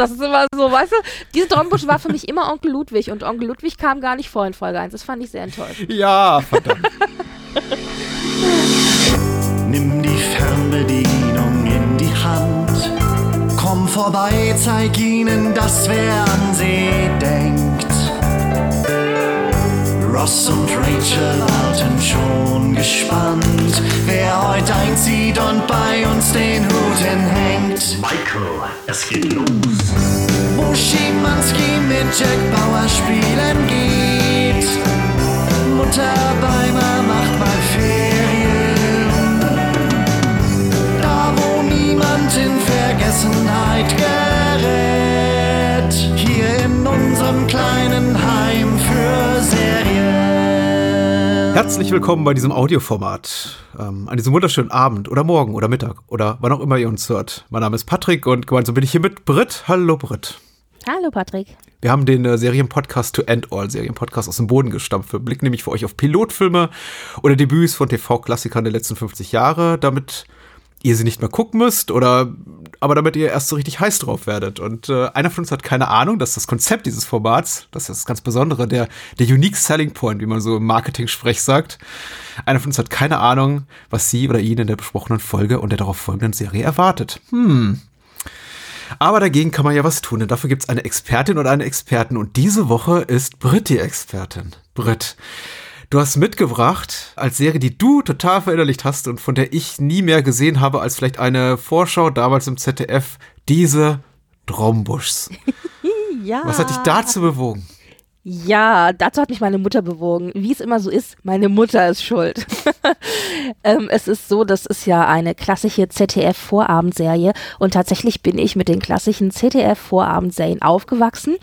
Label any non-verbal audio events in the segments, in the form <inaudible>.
Das ist immer so, weißt du, diese Dornbusch war für mich immer Onkel Ludwig und Onkel Ludwig kam gar nicht vor in Folge 1. Das fand ich sehr enttäuschend. Ja, verdammt. <laughs> Nimm die Fernbedienung in die Hand. Komm vorbei, zeig ihnen, dass wer an sie denkt. Ross und Rachel warten schon gespannt, wer heute einzieht und bei uns den Hut hinhängt. Michael, es geht los. Wo Schimanski mit Jack Bauer spielen geht. Mutter Beimer macht mal Ferien. Da wo niemand in Vergessenheit gerät. Hier in unserem kleinen Heim. Herzlich willkommen bei diesem Audioformat. Ähm, an diesem wunderschönen Abend oder Morgen oder Mittag oder wann auch immer ihr uns hört. Mein Name ist Patrick und gemeinsam bin ich hier mit Britt. Hallo Britt. Hallo Patrick. Wir haben den äh, Serienpodcast To End All Serienpodcast aus dem Boden gestampft. Wir blicken nämlich für euch auf Pilotfilme oder Debüts von TV-Klassikern der letzten 50 Jahre, damit ihr sie nicht mehr gucken müsst oder aber damit ihr erst so richtig heiß drauf werdet. Und äh, einer von uns hat keine Ahnung, dass das Konzept dieses Formats, das ist das ganz Besondere, der, der Unique Selling Point, wie man so im Marketing-Sprech sagt. Einer von uns hat keine Ahnung, was sie oder ihn in der besprochenen Folge und der darauf folgenden Serie erwartet. Hm. Aber dagegen kann man ja was tun, denn dafür gibt es eine Expertin oder einen Experten. Und diese Woche ist Brit die Expertin. Brit, du hast mitgebracht als Serie, die du total verinnerlicht hast und von der ich nie mehr gesehen habe als vielleicht eine Vorschau damals im ZDF, diese Drombuschs. <laughs> Ja. Was hat dich dazu bewogen? Ja, dazu hat mich meine Mutter bewogen. Wie es immer so ist, meine Mutter ist schuld. <laughs> ähm, es ist so, das ist ja eine klassische ZDF-Vorabendserie und tatsächlich bin ich mit den klassischen ZDF-Vorabendserien aufgewachsen.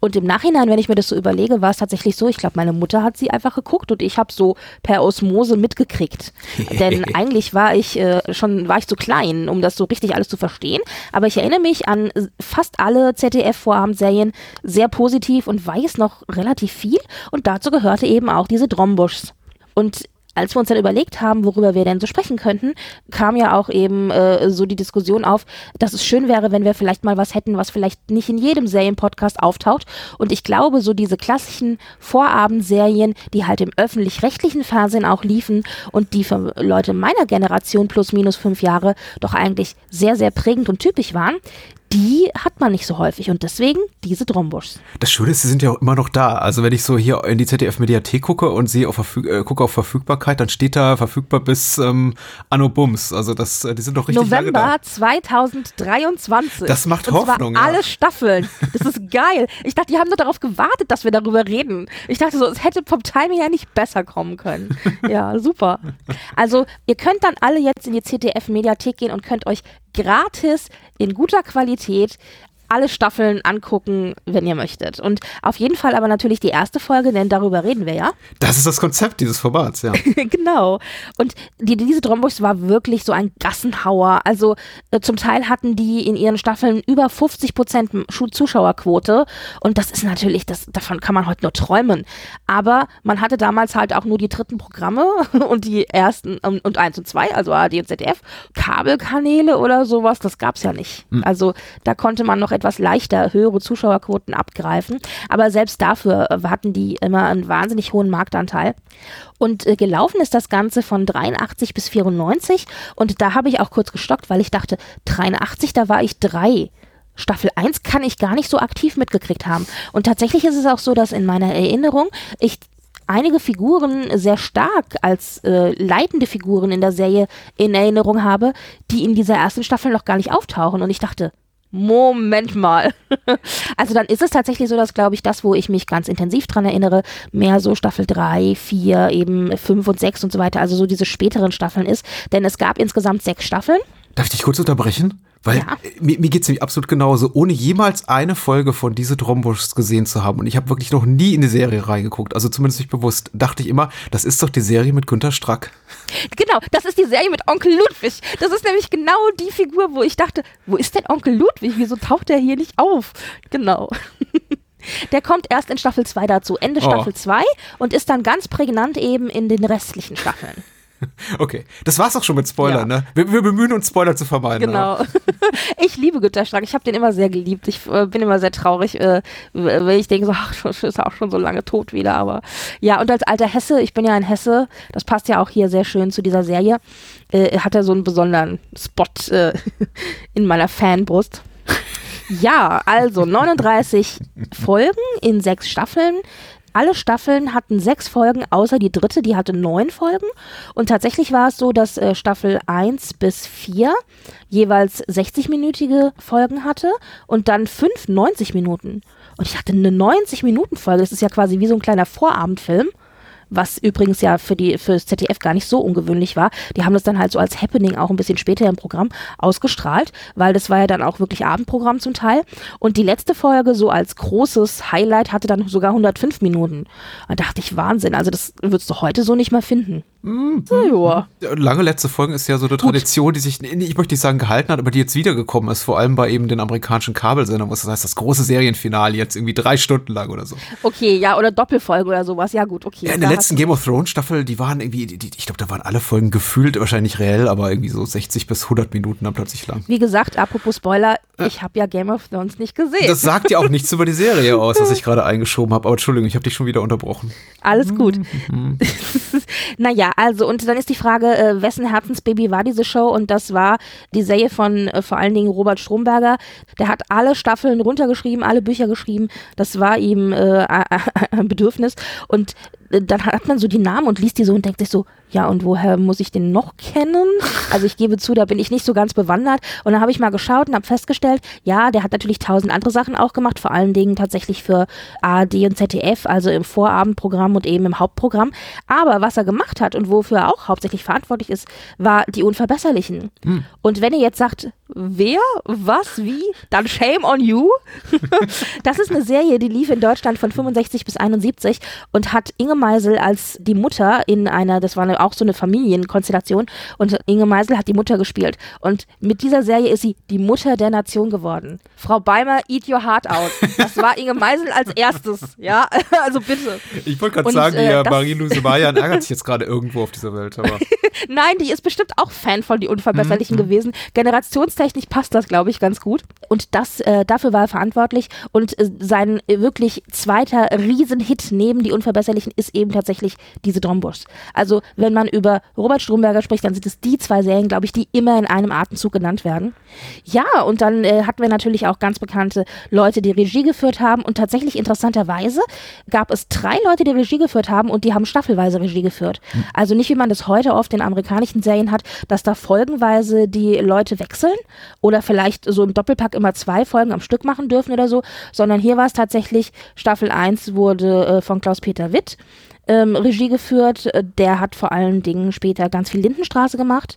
Und im Nachhinein, wenn ich mir das so überlege, war es tatsächlich so, ich glaube, meine Mutter hat sie einfach geguckt und ich habe so per Osmose mitgekriegt. <laughs> Denn eigentlich war ich äh, schon, war ich zu klein, um das so richtig alles zu verstehen. Aber ich erinnere mich an äh, fast alle ZDF-Vorabendserien sehr positiv und weiß noch relativ viel. Und dazu gehörte eben auch diese Drombuschs. Und als wir uns dann überlegt haben, worüber wir denn so sprechen könnten, kam ja auch eben äh, so die Diskussion auf, dass es schön wäre, wenn wir vielleicht mal was hätten, was vielleicht nicht in jedem Serienpodcast auftaucht. Und ich glaube, so diese klassischen Vorabendserien, die halt im öffentlich-rechtlichen Fernsehen auch liefen und die für Leute meiner Generation plus minus fünf Jahre doch eigentlich sehr, sehr prägend und typisch waren, die hat man nicht so häufig und deswegen diese Drombuschs. Das Schöne ist, sie sind ja auch immer noch da. Also wenn ich so hier in die ZDF-Mediathek gucke und sehe auf Verfüg äh, gucke auf Verfügbarkeit, dann steht da verfügbar bis ähm, Anno Bums. Also das, äh, die sind doch richtig November lange da. 2023. Das macht und Hoffnung, Zwar ja. alle Staffeln. Das ist <laughs> geil. Ich dachte, die haben nur darauf gewartet, dass wir darüber reden. Ich dachte so, es hätte vom Timing her nicht besser kommen können. <laughs> Ja, super. Also ihr könnt dann alle jetzt in die ZDF-Mediathek gehen und könnt euch gratis in guter Qualität garantiert alle Staffeln angucken, wenn ihr möchtet. Und auf jeden Fall aber natürlich die erste Folge, denn darüber reden wir ja. Das ist das Konzept dieses Formats, ja. <laughs> genau. Und die, diese Drombuschs war wirklich so ein Gassenhauer. Also äh, zum Teil hatten die in ihren Staffeln über 50 Prozent Zuschauerquote. Und das ist natürlich, das, davon kann man heute nur träumen. Aber man hatte damals halt auch nur die dritten Programme <laughs> und die ersten und, und eins und zwei, also ARD und ZDF. Kabelkanäle oder sowas, das gab's ja nicht. Also da konnte man noch etwas leichter höhere Zuschauerquoten abgreifen. Aber selbst dafür äh, hatten die immer einen wahnsinnig hohen Marktanteil. Und äh, gelaufen ist das Ganze von 83 bis 94. Und da habe ich auch kurz gestockt, weil ich dachte, 83, da war ich drei. Staffel 1 kann ich gar nicht so aktiv mitgekriegt haben. Und tatsächlich ist es auch so, dass in meiner Erinnerung ich einige Figuren sehr stark als äh, leitende Figuren in der Serie in Erinnerung habe, die in dieser ersten Staffel noch gar nicht auftauchen. Und ich dachte, Moment mal. <laughs> Also dann ist es tatsächlich so, dass, glaube ich, das, wo ich mich ganz intensiv dran erinnere, mehr so Staffel 3, 4, eben 5 und 6 und so weiter, also so diese späteren Staffeln ist. Denn es gab insgesamt sechs Staffeln. Darf ich dich kurz unterbrechen? Weil Ja. äh, mir, mir geht es nämlich absolut genauso, ohne jemals eine Folge von diese Drombuschs gesehen zu haben. Und ich habe wirklich noch nie in die Serie reingeguckt, also zumindest nicht bewusst, dachte ich immer, das ist doch die Serie mit Günter Strack. Genau, das ist die Serie mit Onkel Ludwig. Das ist nämlich genau die Figur, wo ich dachte, wo ist denn Onkel Ludwig? Wieso taucht er hier nicht auf? Genau. <laughs> Der kommt erst in Staffel 2 dazu, Ende Oh. Staffel 2 und ist dann ganz prägnant eben in den restlichen Staffeln. <laughs> Okay, das war's auch schon mit Spoilern, Ja. ne? Wir, wir bemühen uns, Spoiler zu vermeiden. Genau. <laughs> ich liebe Günter Strack. Ich habe den immer sehr geliebt. Ich äh, bin immer sehr traurig, äh, wenn ich denke, so, ach, schon, ist er auch schon so lange tot wieder. Aber ja, und als alter Hesse, ich bin ja ein Hesse, das passt ja auch hier sehr schön zu dieser Serie, äh, hat er so einen besonderen Spot äh, <laughs> in meiner Fanbrust. Ja, also 39 Folgen in sechs Staffeln. Alle Staffeln hatten sechs Folgen, außer die dritte, die hatte neun Folgen. Und tatsächlich war es so, dass äh, Staffel 1 bis 4 jeweils 60-minütige Folgen hatte und dann fünf 90 Minuten. Und ich hatte eine 90-Minuten-Folge, das ist ja quasi wie so ein kleiner Vorabendfilm was übrigens ja für die fürs ZDF gar nicht so ungewöhnlich war. Die haben das dann halt so als Happening auch ein bisschen später im Programm ausgestrahlt, weil das war ja dann auch wirklich Abendprogramm zum Teil. Und die letzte Folge so als großes Highlight hatte dann sogar 105 Minuten. Da dachte ich Wahnsinn, also das würdest du heute so nicht mehr finden. Ja. Ja, Lange letzte Folgen ist ja so eine Tradition, die sich, ich möchte nicht sagen gehalten hat, aber die jetzt wiedergekommen ist, vor allem bei eben den amerikanischen Kabelsendern, was das heißt, das große Serienfinale jetzt irgendwie drei Stunden lang oder so. Okay, ja, oder Doppelfolge oder sowas. Ja gut, okay. Ja, in der letzten Game of Thrones Staffel, die waren irgendwie, die, die, ich glaube, da waren alle Folgen gefühlt, wahrscheinlich reell, aber irgendwie so 60 bis 100 Minuten dann plötzlich lang. Wie gesagt, apropos Spoiler, ich habe ja Game of Thrones nicht gesehen. Das sagt ja auch nichts über die Serie aus, was ich <laughs> gerade eingeschoben habe. Aber Entschuldigung, ich habe dich schon wieder unterbrochen. Alles gut. <laughs> naja, also, und dann ist die Frage, äh, wessen Herzensbaby war diese Show? Und das war die Serie von äh, vor allen Dingen Robert Stromberger. Der hat alle Staffeln runtergeschrieben, alle Bücher geschrieben. Das war ihm äh, <laughs> ein Bedürfnis. Und dann hat man so die Namen und liest die so und denkt sich so, ja, und woher muss ich den noch kennen? Also ich gebe zu, da bin ich nicht so ganz bewandert. Und dann habe ich mal geschaut und habe festgestellt, ja, der hat natürlich tausend andere Sachen auch gemacht, vor allen Dingen tatsächlich für ARD und ZDF, also im Vorabendprogramm und eben im Hauptprogramm. Aber was er gemacht hat und wofür er auch hauptsächlich verantwortlich ist, war die Unverbesserlichen. Und wenn ihr jetzt sagt, wer, was, wie, dann shame on you. <laughs> das ist eine Serie, die lief in Deutschland von 65 bis 71 und hat Inge Meisel als die Mutter in einer, das war auch so eine Familienkonstellation und Inge Meisel hat die Mutter gespielt. Und mit dieser Serie ist sie die Mutter der Nation geworden. Frau Beimer, eat your heart out. Das war Inge Meisel als erstes, ja, <laughs> also bitte. Ich wollte gerade sagen, äh, ja, Marie-Louise Bayern ärgert sich jetzt gerade irgendwo auf dieser Welt. Aber <laughs> Nein, die ist bestimmt auch Fan von Die Unverbesserlichen gewesen. Generationstechnisch passt das, glaube ich, ganz gut. Und das, äh, dafür war er verantwortlich. Und äh, sein äh, wirklich zweiter Riesenhit neben Die Unverbesserlichen ist eben tatsächlich diese Drombusch. Also, wenn man über Robert Stromberger spricht, dann sind es die zwei Serien, glaube ich, die immer in einem Atemzug genannt werden. Ja, und dann äh, hatten wir natürlich auch ganz bekannte Leute, die Regie geführt haben. Und tatsächlich interessanterweise gab es drei Leute, die Regie geführt haben und die haben staffelweise Regie geführt. Also nicht, wie man das heute oft in amerikanischen Serien hat, dass da folgenweise die Leute wechseln oder vielleicht so im Doppelpack immer zwei Folgen am Stück machen dürfen oder so, sondern hier war es tatsächlich, Staffel 1 wurde äh, von Klaus-Peter Witt ähm, Regie geführt. Äh, Der hat vor allen Dingen später ganz viel Lindenstraße gemacht.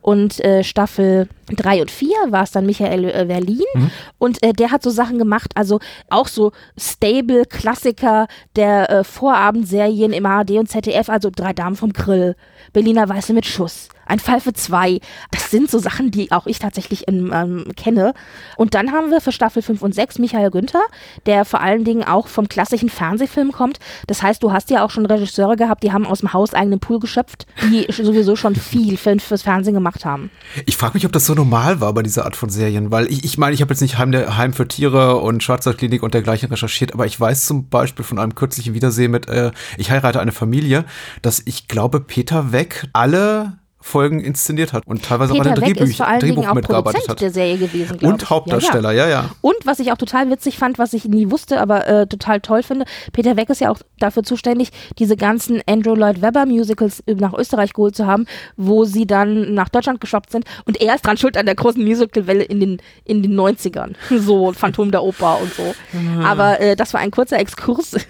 Und äh, Staffel 3 und 4 war es dann Michael äh, Berlin. Und äh, der hat so Sachen gemacht, also auch so stable Klassiker der äh, Vorabendserien im ARD und ZDF, also Drei Damen vom Grill, Berliner Weiße mit Schuss, Ein Fall für zwei. Das sind so Sachen, die auch ich tatsächlich in, ähm, kenne. Und dann haben wir für Staffel 5 und 6 Michael Günther, der vor allen Dingen auch vom klassischen Fernsehfilm kommt. Das heißt, du hast ja auch schon Regisseure gehabt, die haben aus dem hauseigenen Pool geschöpft, die <laughs> sowieso schon viel für, fürs Fernsehen gemacht haben. Ich frage mich, ob das so normal war bei dieser Art von Serien, weil ich ich, meine, ich habe jetzt nicht Heim, der, Heim für Tiere und Schwarzwaldklinik und dergleichen recherchiert, aber ich weiß zum Beispiel von einem kürzlichen Wiedersehen mit äh, Ich heirate eine Familie, dass ich glaube, Peter Weck alle Folgen inszeniert hat und teilweise auch Peter an der Weck Drehbuch, ist vor allen Dingen Drehbuch auch Produzent hat. der Serie gewesen, glaube ich. Und Hauptdarsteller, ja, ja. Und was ich auch total witzig fand, was ich nie wusste, aber äh, total toll finde, Peter Weck ist ja auch dafür zuständig, diese ganzen Andrew Lloyd Webber Musicals nach Österreich geholt zu haben, wo sie dann nach Deutschland geschoppt sind. Und er ist dran schuld an der großen Musicalwelle in den, in den 90ern. <laughs> So Phantom der Oper und so. Aber äh, das war ein kurzer Exkurs. <laughs>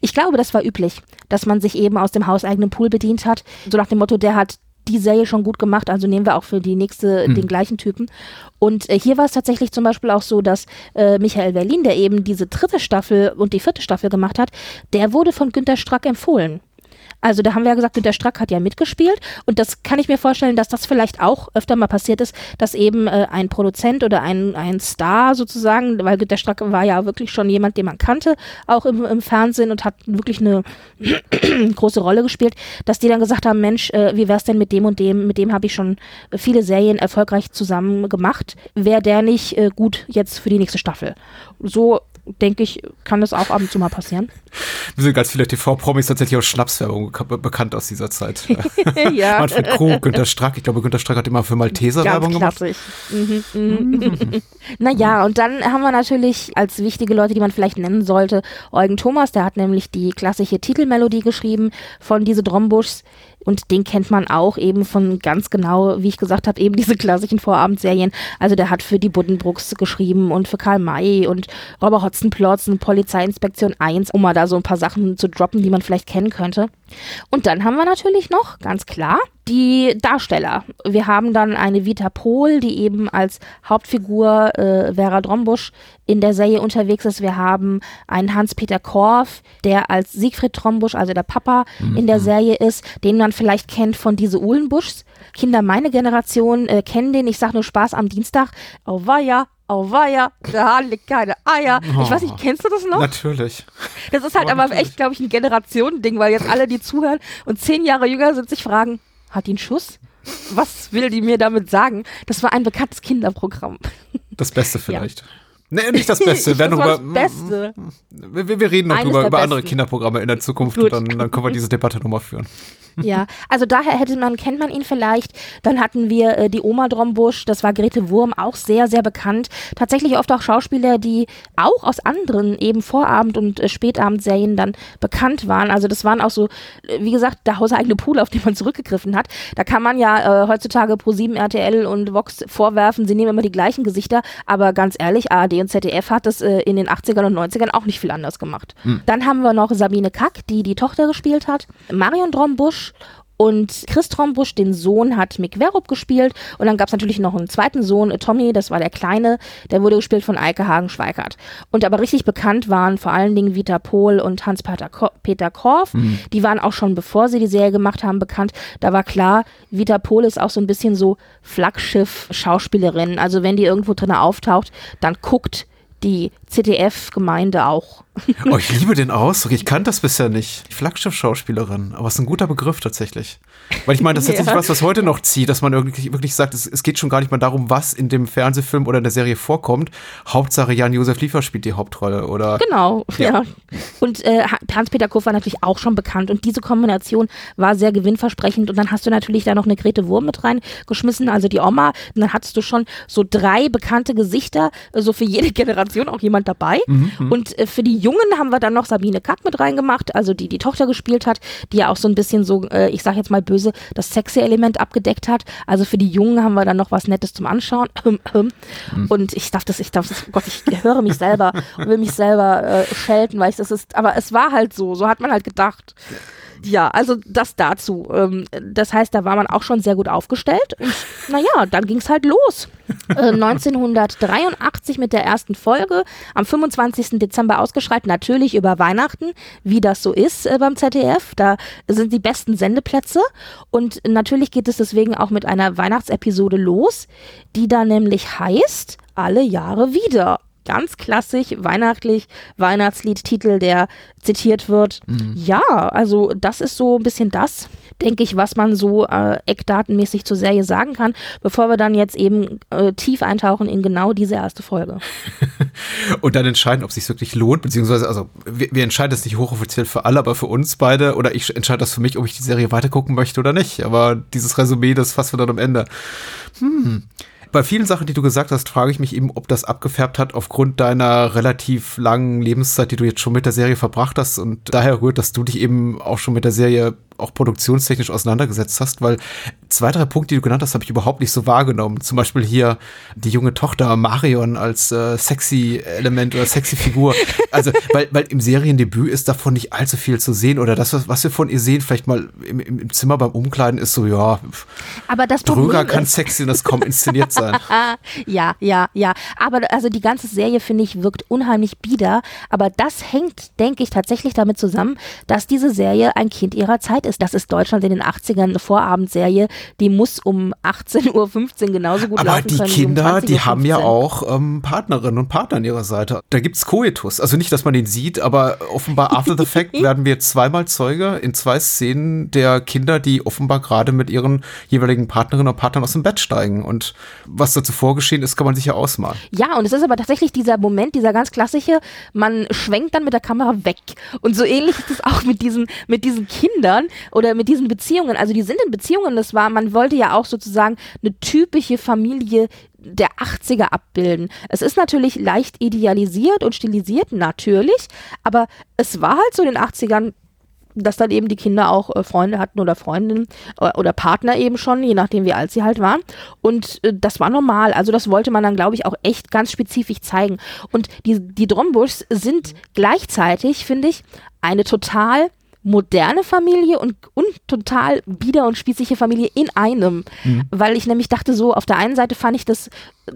Ich glaube, das war üblich, dass man sich eben aus dem hauseigenen Pool bedient hat. So nach dem Motto, der hat die Serie schon gut gemacht, also nehmen wir auch für die nächste den gleichen Typen. Und äh, hier war es tatsächlich zum Beispiel auch so, dass äh, Michael Berlin, der eben diese dritte Staffel und die vierte Staffel gemacht hat, der wurde von Günter Strack empfohlen. Also da haben wir ja gesagt, Günter Strack hat ja mitgespielt. Und das kann ich mir vorstellen, dass das vielleicht auch öfter mal passiert ist, dass eben äh, ein Produzent oder ein, ein Star sozusagen, weil Günter Strack war ja wirklich schon jemand, den man kannte, auch im, im Fernsehen und hat wirklich eine <clears throat> große Rolle gespielt, dass die dann gesagt haben, Mensch, äh, wie wär's denn mit dem und dem, mit dem habe ich schon viele Serien erfolgreich zusammen gemacht, wäre der nicht äh, gut jetzt für die nächste Staffel? So denke ich, kann das auch ab und zu mal passieren. <laughs> Wir sind ganz viele TV-Promis tatsächlich aus Schnapswerbung bekannt aus dieser Zeit. <laughs> ja. Manfred Krug, Günter Strack. Ich glaube, Günter Strack hat immer für Malteser Ganz Werbung gemacht. klassisch. Mhm, mhm. <laughs> naja, und dann haben wir natürlich als wichtige Leute, die man vielleicht nennen sollte, Eugen Thomas, der hat nämlich die klassische Titelmelodie geschrieben von diese Drombuschs. Und den kennt man auch eben von ganz genau, wie ich gesagt habe, eben diese klassischen Vorabendserien. Also der hat für die Buddenbrooks geschrieben und für Karl May und Robert Hotzenplotz und Polizeiinspektion 1, um mal da so ein paar Sachen zu droppen, die man vielleicht kennen könnte. Und dann haben wir natürlich noch, ganz klar, die Darsteller. Wir haben dann eine Vita Pohl, die eben als Hauptfigur äh, Vera Drombusch in der Serie unterwegs ist. Wir haben einen Hans-Peter Korff, der als Siegfried Drombusch, also der Papa, in der Serie ist, den man vielleicht kennt von diese Uhlenbuschs. Kinder meine Generation äh, kennen den. Ich sag nur Spaß am Dienstag. Auweia, auweia, da liegt keine Eier. Ich weiß nicht, kennst du das noch? Natürlich. Das ist halt Ja, aber natürlich. echt, glaube ich, ein Generationending, weil jetzt alle, die zuhören und zehn Jahre jünger sind, sich fragen, hat die einen Schuss? Was will die mir damit sagen? Das war ein bekanntes Kinderprogramm. Das Beste vielleicht. Nee, nicht das Beste. <laughs> Das war das Beste. wir, wir reden noch Eines drüber, über andere besten. Kinderprogramme in der Zukunft Gut. und dann, dann können wir diese Debatte nochmal führen. Ja, also daher hätte man, kennt man ihn vielleicht. Dann hatten wir äh, die Oma Drombusch, das war Grete Wurm, auch sehr, sehr bekannt. Tatsächlich oft auch Schauspieler, die auch aus anderen eben Vorabend- und äh, Spätabendserien dann bekannt waren. Also das waren auch so, äh, wie gesagt, der hauseigene Pool, auf den man zurückgegriffen hat. Da kann man ja äh, heutzutage Pro7, RTL und Vox vorwerfen, sie nehmen immer die gleichen Gesichter, aber ganz ehrlich, ARD und ZDF hat das äh, in den 80ern und 90ern auch nicht viel anders gemacht. Dann haben wir noch Sabine Kack, die die Tochter gespielt hat, Marion Drombusch und Chris Trombusch, den Sohn, hat Mick Verrup gespielt. Und dann gab es natürlich noch einen zweiten Sohn, äh, Tommy, das war der Kleine, der wurde gespielt von Eike Hagen-Schweikart. Und aber richtig bekannt waren vor allen Dingen Vita Pohl und Hans-Peter Peter Korff. Die waren auch schon, bevor sie die Serie gemacht haben, bekannt. Da war klar, Vita Pohl ist auch so ein bisschen so Flaggschiff-Schauspielerin. Also wenn die irgendwo drin auftaucht, dann guckt die ZDF-Gemeinde auch. Oh, ich liebe den Ausdruck. Ich kannte das bisher nicht. Die Flaggschiff-Schauspielerin. Aber es ist ein guter Begriff tatsächlich. Weil ich meine, das ist Ja. tatsächlich was, was heute noch zieht, dass man wirklich, wirklich sagt, es, es geht schon gar nicht mal darum, was in dem Fernsehfilm oder in der Serie vorkommt. Hauptsache Jan-Josef Liefer spielt die Hauptrolle. Oder Genau, ja. Ja. Und äh, Ha- Hans-Peter Kurf war natürlich auch schon bekannt und diese Kombination war sehr gewinnversprechend und dann hast du natürlich da noch eine Grete Wurm mit reingeschmissen, also die Oma, und dann hattest du schon so drei bekannte Gesichter, äh, so für jede Generation auch jemand dabei. Und äh, für die Jungen haben wir dann noch Sabine Kack mit reingemacht, also die die Tochter gespielt hat, die ja auch so ein bisschen so, äh, ich sag jetzt mal böse, das sexy Element abgedeckt hat, also für die Jungen haben wir dann noch was Nettes zum Anschauen. <clears throat> Und ich darf das, ich darf das, oh Gott, ich höre mich selber und will mich selber äh, schelten, weil ich das ist, aber es war halt so, so hat man halt gedacht. Ja, also das dazu. Ähm, das heißt, da war man auch schon sehr gut aufgestellt. Und naja, dann ging es halt los. Äh, <laughs> 1983 mit der ersten Folge, am 25. Dezember ausgeschreit, natürlich über Weihnachten, wie das so ist äh, beim ZDF. Da sind die besten Sendeplätze. Und natürlich geht es deswegen auch mit einer Weihnachtsepisode los, die da nämlich heißt, alle Jahre wieder ganz klassisch, weihnachtlich, Weihnachtsliedtitel, der zitiert wird. Ja, also das ist so ein bisschen das, denke ich, was man so äh, eckdatenmäßig zur Serie sagen kann, bevor wir dann jetzt eben äh, tief eintauchen in genau diese erste Folge. <laughs> und dann entscheiden, ob es sich wirklich lohnt, beziehungsweise, also wir, wir entscheiden das nicht hochoffiziell für alle, aber für uns beide, oder ich entscheide das für mich, ob ich die Serie weitergucken möchte oder nicht. Aber dieses Resümee, das fassen wir dann am Ende. Hm. Bei vielen Sachen, die du gesagt hast, frage ich mich eben, ob das abgefärbt hat aufgrund deiner relativ langen Lebenszeit, die du jetzt schon mit der Serie verbracht hast. Und daher rührt, dass du dich eben auch schon mit der Serie auch produktionstechnisch auseinandergesetzt hast, weil zwei, drei Punkte, die du genannt hast, habe ich überhaupt nicht so wahrgenommen. Zum Beispiel hier die junge Tochter Marion als äh, sexy Element oder sexy Figur. Also, weil, weil im Seriendebüt ist davon nicht allzu viel zu sehen oder das, was, wir von ihr sehen, vielleicht mal im, im im Zimmer beim Umkleiden ist so, ja, Aber das Dröger kann sexy und das kaum inszeniert sein. <laughs> ja, ja, ja. Aber also die ganze Serie, finde ich, wirkt unheimlich bieder. Aber das hängt, denke ich, tatsächlich damit zusammen, dass diese Serie ein Kind ihrer Zeit ist. Ist, das ist Deutschland in den 80ern eine Vorabendserie, die muss um 18.15 Uhr genauso gut Aber laufen die können wie Kinder, um 20.15 die haben ja auch ähm, Partnerinnen und Partner an ihrer Seite. Da gibt's Koitus. Also nicht, dass man den sieht, aber offenbar after the fact <laughs> werden wir zweimal Zeuge in zwei Szenen der Kinder, die offenbar gerade mit ihren jeweiligen Partnerinnen und Partnern aus dem Bett steigen. Und was dazu vorgeschehen ist, kann man sich ja ausmalen. Ja, und es ist aber tatsächlich dieser Moment, dieser ganz klassische, man schwenkt dann mit der Kamera weg. Und so ähnlich ist es auch mit diesen, mit diesen Kindern oder mit diesen Beziehungen. Also die sind in Beziehungen, das war, man wollte ja auch sozusagen eine typische Familie der 80er abbilden. Es ist natürlich leicht idealisiert und stilisiert, natürlich, aber es war halt so in den 80ern, dass dann eben die Kinder auch äh, Freunde hatten oder Freundinnen äh, oder Partner eben schon, je nachdem wie alt sie halt waren. Und äh, das war normal. Also das wollte man dann, glaube ich, auch echt ganz spezifisch zeigen. Und die, die Drombuschs sind gleichzeitig, finde ich, eine total moderne Familie und, und total bieder und spießige Familie in einem. Weil ich nämlich dachte so, auf der einen Seite fand ich das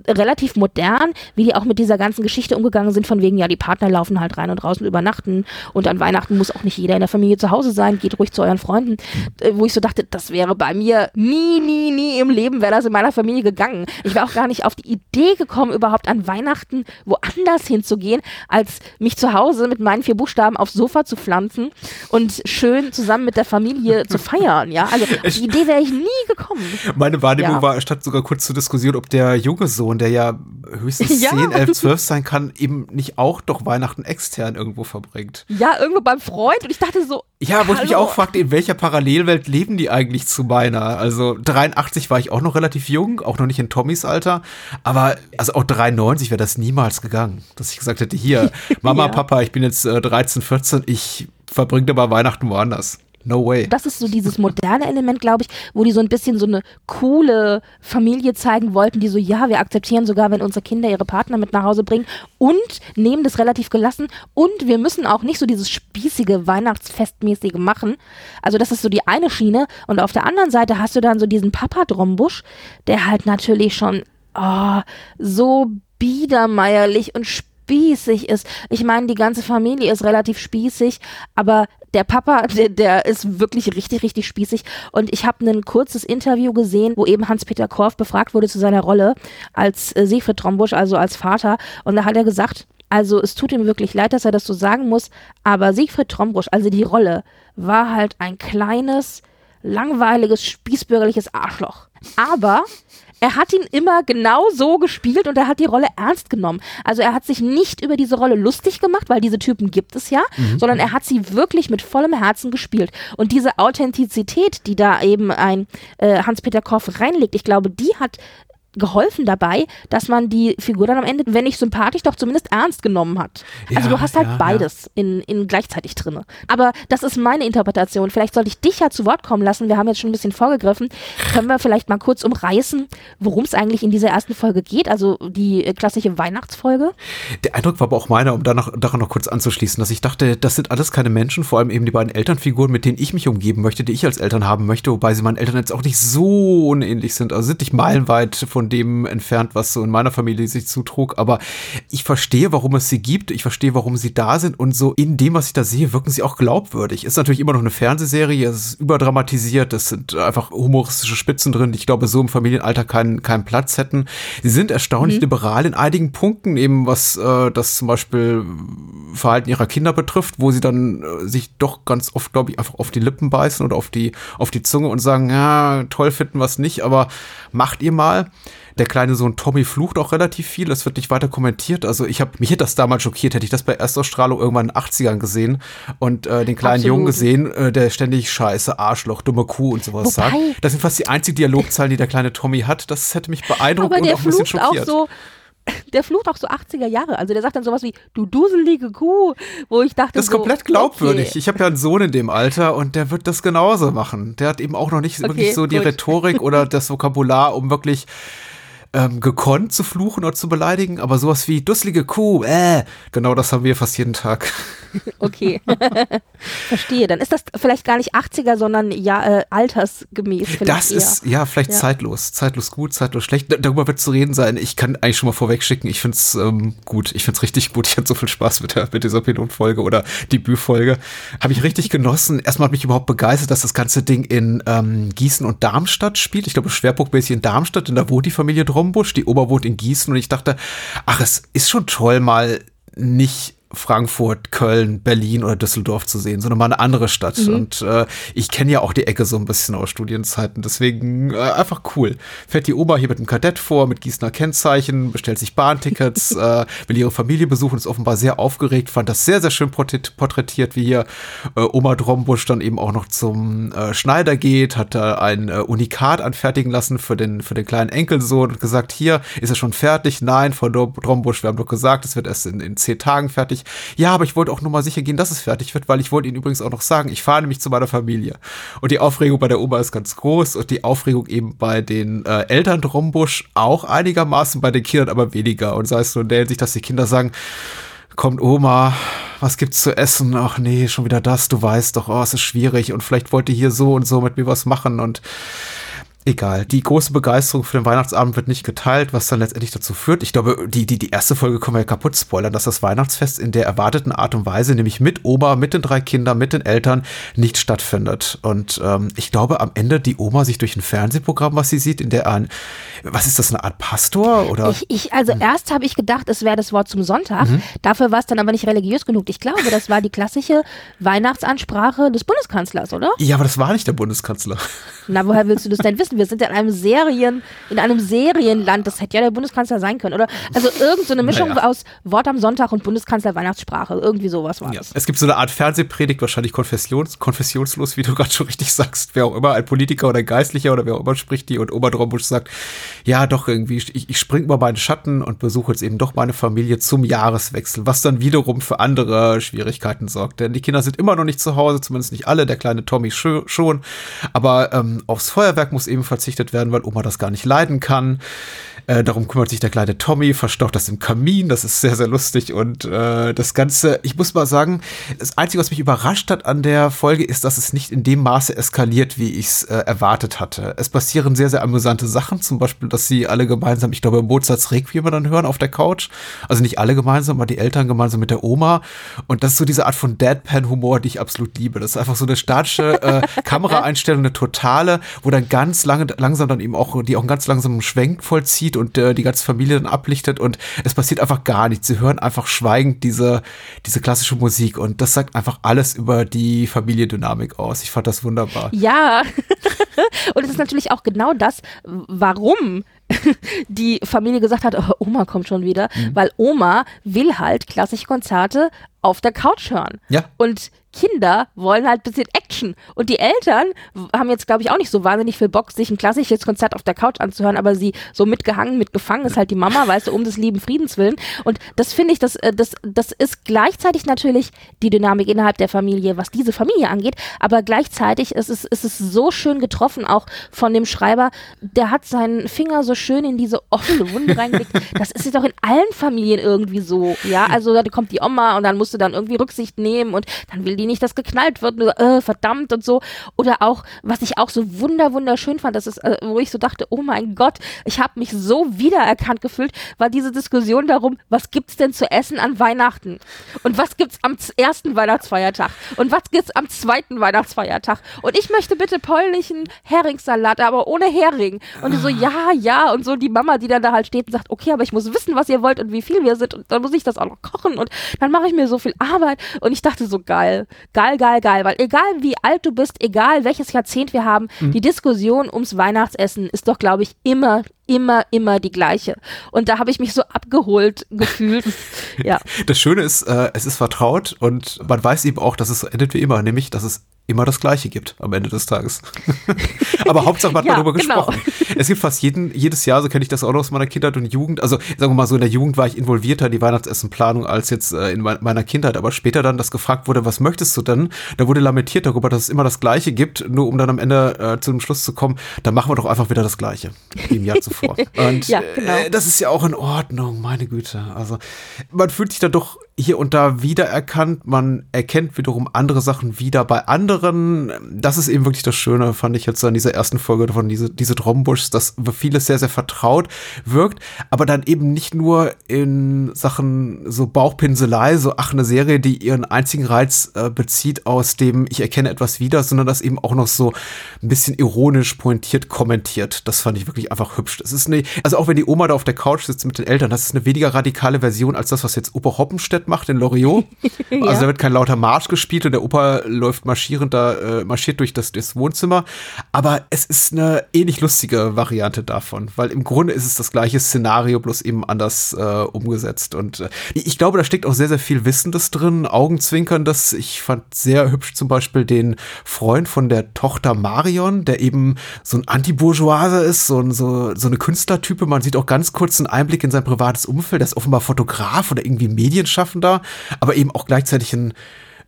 relativ modern, wie die auch mit dieser ganzen Geschichte umgegangen sind, von wegen, ja, die Partner laufen halt rein und raus und übernachten und an Weihnachten muss auch nicht jeder in der Familie zu Hause sein, geht ruhig zu euren Freunden, äh, wo ich so dachte, das wäre bei mir nie, nie, nie im Leben wäre das in meiner Familie gegangen. Ich wäre auch gar nicht auf die Idee gekommen, überhaupt an Weihnachten woanders hinzugehen, als mich zu Hause mit meinen vier Buchstaben aufs Sofa zu pflanzen und schön zusammen mit der Familie zu <laughs> feiern, ja. Also auf die Idee wäre ich nie gekommen. Meine Wahrnehmung Ja. war, statt sogar kurz zur Diskussion, ob der junge Sohn, der ja höchstens Ja. 10, 11, 12 sein kann, eben nicht auch doch Weihnachten extern irgendwo verbringt. Ja, irgendwo beim Freund und ich dachte so, Ja, wo ich mich Hallo. auch fragte, in welcher Parallelwelt leben die eigentlich zu meiner? Also 83 war ich auch noch relativ jung, auch noch nicht in Tommys Alter, aber also auch 93 wäre das niemals gegangen, dass ich gesagt hätte, hier, <laughs> Mama, Ja. Papa, ich bin jetzt äh, 13, 14, ich verbringe aber Weihnachten woanders. No way. das ist so dieses moderne Element, glaube ich, wo die so ein bisschen so eine coole Familie zeigen wollten, die so, ja, wir akzeptieren sogar, wenn unsere Kinder ihre Partner mit nach Hause bringen und nehmen das relativ gelassen und wir müssen auch nicht so dieses spießige Weihnachtsfestmäßige machen. Also das ist so die eine Schiene und auf der anderen Seite hast du dann so diesen Papa Drombusch, der halt natürlich schon oh, so biedermeierlich und spießig ist. Ich meine, die ganze Familie ist relativ spießig, aber der Papa, <laughs> der, der ist wirklich richtig, richtig spießig. Und ich habe ein kurzes Interview gesehen, wo eben Hans-Peter Korff befragt wurde zu seiner Rolle als äh, Siegfried Trombusch, also als Vater. Und da hat er gesagt, also es tut ihm wirklich leid, dass er das so sagen muss, aber Siegfried Trombusch, also die Rolle, war halt ein kleines, langweiliges, spießbürgerliches Arschloch. Aber er hat ihn immer genau so gespielt und er hat die Rolle ernst genommen. Also er hat sich nicht über diese Rolle lustig gemacht, weil diese Typen gibt es ja, sondern er hat sie wirklich mit vollem Herzen gespielt. Und diese Authentizität, die da eben ein äh, Hans-Peter Koff reinlegt, ich glaube, die hat geholfen dabei, dass man die Figur dann am Ende, wenn nicht sympathisch, doch zumindest ernst genommen hat. also Ja, du hast halt ja, ja. beides in, in gleichzeitig drinne. Aber das ist meine Interpretation. Vielleicht sollte ich dich ja zu Wort kommen lassen. Wir haben jetzt schon ein bisschen vorgegriffen. Können wir vielleicht mal kurz umreißen, worum es eigentlich in dieser ersten Folge geht? Also die äh, klassische Weihnachtsfolge. Der Eindruck war aber auch meiner, um danach, daran noch kurz anzuschließen, dass ich dachte, das sind alles keine Menschen, vor allem eben die beiden Elternfiguren, mit denen ich mich umgeben möchte, die ich als Eltern haben möchte, wobei sie meinen Eltern jetzt auch nicht so unähnlich sind, also sind nicht meilenweit von dem entfernt, was so in meiner Familie sich zutrug, aber ich verstehe, warum es sie gibt, ich verstehe, warum sie da sind und so in dem, was ich da sehe, wirken sie auch glaubwürdig. Ist natürlich immer noch eine Fernsehserie, es ist überdramatisiert, es sind einfach humoristische Spitzen drin, die ich glaube, so im Familienalter keinen, keinen Platz hätten. Sie sind erstaunlich liberal in einigen Punkten, eben was äh, das zum Beispiel Verhalten ihrer Kinder betrifft, wo sie dann äh, sich doch ganz oft, glaube ich, einfach auf die Lippen beißen oder auf die, auf die Zunge und sagen, ja, toll finden wir es nicht, aber macht ihr mal. Der kleine Sohn Tommy flucht auch relativ viel, das wird nicht weiter kommentiert. Also ich habe mich hätte das damals schockiert, hätte ich das bei Erstausstrahlung irgendwann in den 80ern gesehen und äh, den kleinen Absolut. Jungen gesehen, äh, der ständig Scheiße, Arschloch, dumme Kuh und sowas Wobei- sagt. Das sind fast die einzigen Dialogzeilen, die der kleine Tommy hat. Das hätte mich beeindruckt und der auch ein bisschen schockiert. so. <laughs> Der flucht auch so 80er Jahre. Also der sagt dann sowas wie, du duselige Kuh, wo ich dachte Das ist so, komplett glaubwürdig. okay. Ich habe ja einen Sohn in dem Alter und der wird das genauso machen. Der hat eben auch noch nicht Okay, wirklich so die gut. Rhetorik oder <laughs> das Vokabular, um wirklich ähm, gekonnt zu fluchen oder zu beleidigen, aber sowas wie dusselige Kuh, äh, genau das haben wir fast jeden Tag. <laughs> Okay. <laughs> Verstehe. Dann ist das vielleicht gar nicht 80er, sondern ja äh, altersgemäß. Das eher. ist ja vielleicht Ja. zeitlos. Zeitlos gut, zeitlos schlecht. Da- Darüber wird zu reden sein. Ich kann eigentlich schon mal vorweg schicken. Ich finde es ähm, gut. Ich finde es richtig gut. Ich hatte so viel Spaß mit, der, mit dieser Pilotfolge oder Debütfolge. Habe ich richtig genossen. Erstmal hat mich überhaupt begeistert, dass das ganze Ding in ähm, Gießen und Darmstadt spielt. Ich glaube, schwerpunktmäßig in Darmstadt, denn da wohnt die Familie Drombusch. Die wohnt in Gießen und ich dachte, ach, es ist schon toll, mal nicht Frankfurt, Köln, Berlin oder Düsseldorf zu sehen, sondern mal eine andere Stadt. Und äh, ich kenne ja auch die Ecke so ein bisschen aus Studienzeiten, deswegen äh, einfach cool. Fährt die Oma hier mit einem Kadett vor, mit Gießener Kennzeichen, bestellt sich Bahntickets, <laughs> äh, will ihre Familie besuchen, ist offenbar sehr aufgeregt, fand das sehr, sehr schön porträt- porträtiert, wie hier äh, Oma Drombusch dann eben auch noch zum äh, Schneider geht, hat da ein äh, Unikat anfertigen lassen für den, für den kleinen Enkelsohn und gesagt, hier, ist er schon fertig? Nein, Frau Dro- Drombusch, wir haben doch gesagt, es wird erst in, in zehn Tagen fertig. Ja, aber ich wollte auch nur mal sicher gehen, dass es fertig wird, weil ich wollte Ihnen übrigens auch noch sagen, ich fahre nämlich zu meiner Familie. Und die Aufregung bei der Oma ist ganz groß und die Aufregung eben bei den äh, Eltern Drombusch auch einigermaßen, bei den Kindern aber weniger. Und sei es so in der Hinsicht, dass die Kinder sagen, kommt Oma, was gibt's zu essen? Ach nee, schon wieder das, du weißt doch, oh, es ist schwierig und vielleicht wollte hier so und so mit mir was machen und egal. Die große Begeisterung für den Weihnachtsabend wird nicht geteilt, was dann letztendlich dazu führt. Ich glaube, die, die, die erste Folge können wir ja kaputt spoilern, dass das Weihnachtsfest in der erwarteten Art und Weise, nämlich mit Oma, mit den drei Kindern, mit den Eltern, nicht stattfindet. Und ähm, ich glaube, am Ende die Oma sich durch ein Fernsehprogramm, was sie sieht, in der ein, was ist das, eine Art Pastor oder? Ich, ich, also erst habe ich gedacht, es wäre das Wort zum Sonntag. Mhm. Dafür war es dann aber nicht religiös genug. Ich glaube, das war die klassische Weihnachtsansprache des Bundeskanzlers, oder? ja, aber das war nicht der Bundeskanzler. Na, woher willst du das denn <laughs> wissen? Wir sind ja in einem Serien, in einem Serienland. Das hätte ja der Bundeskanzler sein können, oder? Also irgend so eine Mischung Naja. aus Wort am Sonntag und Bundeskanzler Weihnachtssprache. Irgendwie sowas war Ja. das. Es gibt so eine Art Fernsehpredigt, wahrscheinlich konfessions konfessionslos, wie du gerade schon richtig sagst. Wer auch immer, ein Politiker oder ein Geistlicher oder wer auch immer spricht die und Oma Drombusch sagt, ja doch irgendwie, ich, ich spring über meinen Schatten und besuche jetzt eben doch meine Familie zum Jahreswechsel, was dann wiederum für andere Schwierigkeiten sorgt. Denn die Kinder sind immer noch nicht zu Hause, zumindest nicht alle, der kleine Tommy schon. Aber ähm, aufs Feuerwerk muss eben verzichtet werden, weil Oma das gar nicht leiden kann. Äh, darum kümmert sich der kleine Tommy, verstaucht das im Kamin. Das ist sehr, sehr lustig. Und äh, das Ganze, ich muss mal sagen, das Einzige, was mich überrascht hat an der Folge, ist, dass es nicht in dem Maße eskaliert, wie ich es äh, erwartet hatte. Es passieren sehr, sehr amüsante Sachen. Zum Beispiel, dass sie alle gemeinsam, ich glaube, Mozarts Requiem dann hören auf der Couch. Also nicht alle gemeinsam, aber die Eltern gemeinsam mit der Oma. Und das ist so diese Art von Deadpan-Humor, die ich absolut liebe. Das ist einfach so eine statische äh, <laughs> Kameraeinstellung, eine totale, wo dann ganz lange, langsam dann eben auch, die auch einen ganz langsamen Schwenk vollzieht und äh, die ganze Familie dann ablichtet und es passiert einfach gar nichts. Sie hören einfach schweigend diese, diese klassische Musik und das sagt einfach alles über die Familiendynamik aus. Ich fand das wunderbar. Ja, <laughs> und es ist natürlich auch genau das, warum <laughs> die Familie gesagt hat, oh, Oma kommt schon wieder, Mhm. weil Oma will halt klassische Konzerte auf der Couch hören. Ja. Und Kinder wollen halt ein bisschen Action. Und die Eltern haben jetzt, glaube ich, auch nicht so wahnsinnig viel Bock, sich ein klassisches Konzert auf der Couch anzuhören, aber sie so mitgehangen, mitgefangen ist halt die Mama, weißt du, um des lieben Friedens willen. Und das finde ich, das, äh, das, das ist gleichzeitig natürlich die Dynamik innerhalb der Familie, was diese Familie angeht, aber gleichzeitig ist es, ist es so schön getroffen, auch von dem Schreiber, der hat seinen Finger so schön in diese offene Wunde <laughs> reingelegt. Das ist doch in allen Familien irgendwie so, ja, also da kommt die Oma und dann musst du dann irgendwie Rücksicht nehmen und dann will die nicht, dass geknallt wird, so, äh, verdammt und so. Oder auch, was ich auch so wunder, wunderschön fand, das ist, äh, wo ich so dachte, oh mein Gott, ich habe mich so wiedererkannt gefühlt, war diese Diskussion darum, was gibt's denn zu essen an Weihnachten? Und was gibt's am ersten Weihnachtsfeiertag? Und was gibt's am zweiten Weihnachtsfeiertag? Und ich möchte bitte polnischen Heringssalat, aber ohne Hering. Und so, ja, ja. Und so die Mama, die dann da halt steht und sagt, okay, aber ich muss wissen, was ihr wollt und wie viel wir sind. Und dann muss ich das auch noch kochen. Und dann mache ich mir so viel Arbeit. Und ich dachte so, geil, geil, geil, geil. Weil egal wie alt du bist, egal welches Jahrzehnt wir haben, die Diskussion ums Weihnachtsessen ist doch, glaube ich, immer, immer, immer die gleiche. Und da habe ich mich so abgeholt gefühlt. <laughs> ja. Das Schöne ist, äh, es ist vertraut und man weiß eben auch, dass es so endet wie immer, nämlich, dass es immer das Gleiche gibt am Ende des Tages. <laughs> Aber Hauptsache man hat <laughs> Ja, darüber genau. gesprochen. Es gibt fast jeden, jedes Jahr, so kenne ich das auch noch aus meiner Kindheit und Jugend. Also sagen wir mal so, in der Jugend war ich involvierter in die Weihnachtsessenplanung als jetzt äh, in mei- meiner Kindheit. Aber später dann, dass gefragt wurde, was möchtest du denn? Da wurde lamentiert darüber, dass es immer das Gleiche gibt, nur um dann am Ende äh, zu dem Schluss zu kommen, dann machen wir doch einfach wieder das Gleiche wie im Jahr zuvor. <laughs> Und Ja, genau. äh, das ist ja auch in Ordnung, meine Güte. Also man fühlt sich da doch hier und da wiedererkannt. Man erkennt wiederum andere Sachen wieder bei anderen. Das ist eben wirklich das Schöne, fand ich jetzt an dieser ersten Folge von diese, diese Drombuschs, dass vieles sehr, sehr vertraut wirkt, aber dann eben nicht nur in Sachen so Bauchpinselei, so ach, eine Serie, die ihren einzigen Reiz äh, bezieht aus dem, ich erkenne etwas wieder, sondern das eben auch noch so ein bisschen ironisch pointiert kommentiert. Das fand ich wirklich einfach hübsch. Das ist eine, also auch wenn die Oma da auf der Couch sitzt mit den Eltern, das ist eine weniger radikale Version als das, was jetzt Opa Hoppenstedt macht in Loriot. <laughs> Also da wird kein lauter Marsch gespielt und der Opa läuft marschierend da, äh, marschiert durch das, das Wohnzimmer. Aber es ist eine ähnlich lustige Variante davon, weil im Grunde ist es das gleiche Szenario, bloß eben anders äh, umgesetzt. Und äh, ich glaube, da steckt auch sehr, sehr viel Wissendes drin, Augenzwinkerndes. Ich fand sehr hübsch zum Beispiel den Freund von der Tochter Marion, der eben so ein Anti-Bourgeoiser ist, so, ein, so, so eine Künstlertype. Man sieht auch ganz kurz einen Einblick in sein privates Umfeld. Er ist offenbar Fotograf oder irgendwie Medienschaffender, aber eben auch gleichzeitig ein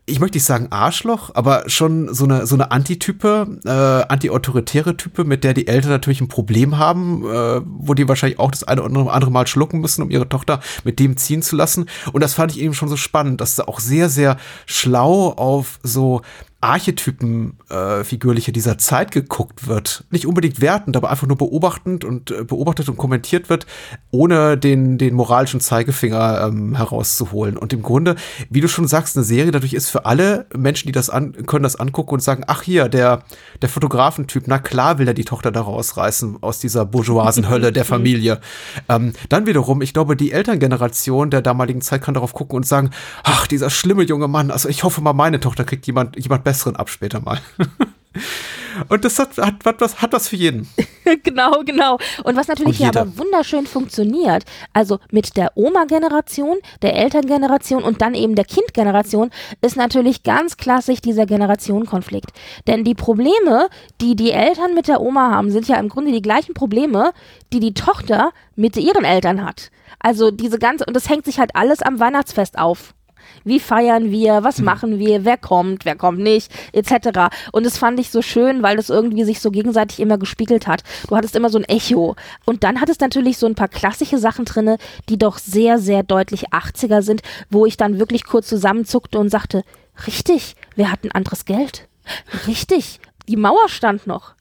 ich möchte nicht sagen Arschloch, aber schon so eine, so eine Antitype, äh, anti-autoritäre Type, mit der die Eltern natürlich ein Problem haben, äh, wo die wahrscheinlich auch das eine oder andere Mal schlucken müssen, um ihre Tochter mit dem ziehen zu lassen. Und das fand ich eben schon so spannend, dass da auch sehr, sehr schlau auf so Archetypen äh, figürliche dieser Zeit geguckt wird. Nicht unbedingt wertend, aber einfach nur beobachtend und äh, beobachtet und kommentiert wird, ohne den, den moralischen Zeigefinger ähm, herauszuholen. Und im Grunde, wie du schon sagst, eine Serie dadurch ist für alle Menschen, die das an, können das angucken und sagen, ach hier, der, der Fotografentyp, na klar will er die Tochter da rausreißen aus dieser bourgeoisen <laughs> Hölle der Familie. Ähm, dann wiederum, ich glaube, die Elterngeneration der damaligen Zeit kann darauf gucken und sagen, ach, dieser schlimme junge Mann, also ich hoffe mal, meine Tochter kriegt jemand, jemand besseren ab später mal. <laughs> Und das hat, hat, hat, was, hat was für jeden. <laughs> genau, genau. Und was natürlich hier aber wunderschön funktioniert, also mit der Oma-Generation, der Elterngeneration und dann eben der Kindgeneration, ist natürlich ganz klassisch dieser Generationenkonflikt. Denn die Probleme, die die Eltern mit der Oma haben, sind ja im Grunde die gleichen Probleme, die die Tochter mit ihren Eltern hat. Also diese ganze, und das hängt sich halt alles am Weihnachtsfest auf. Wie feiern wir? Was machen wir? Wer kommt? Wer kommt nicht? Etc. Und das fand ich so schön, weil das irgendwie sich so gegenseitig immer gespiegelt hat. Du hattest immer so ein Echo. Und dann hattest natürlich so ein paar klassische Sachen drinne, die doch sehr, sehr deutlich 80er sind, wo ich dann wirklich kurz zusammenzuckte und sagte, richtig, wir hatten anderes Geld. Richtig. Die Mauer stand noch.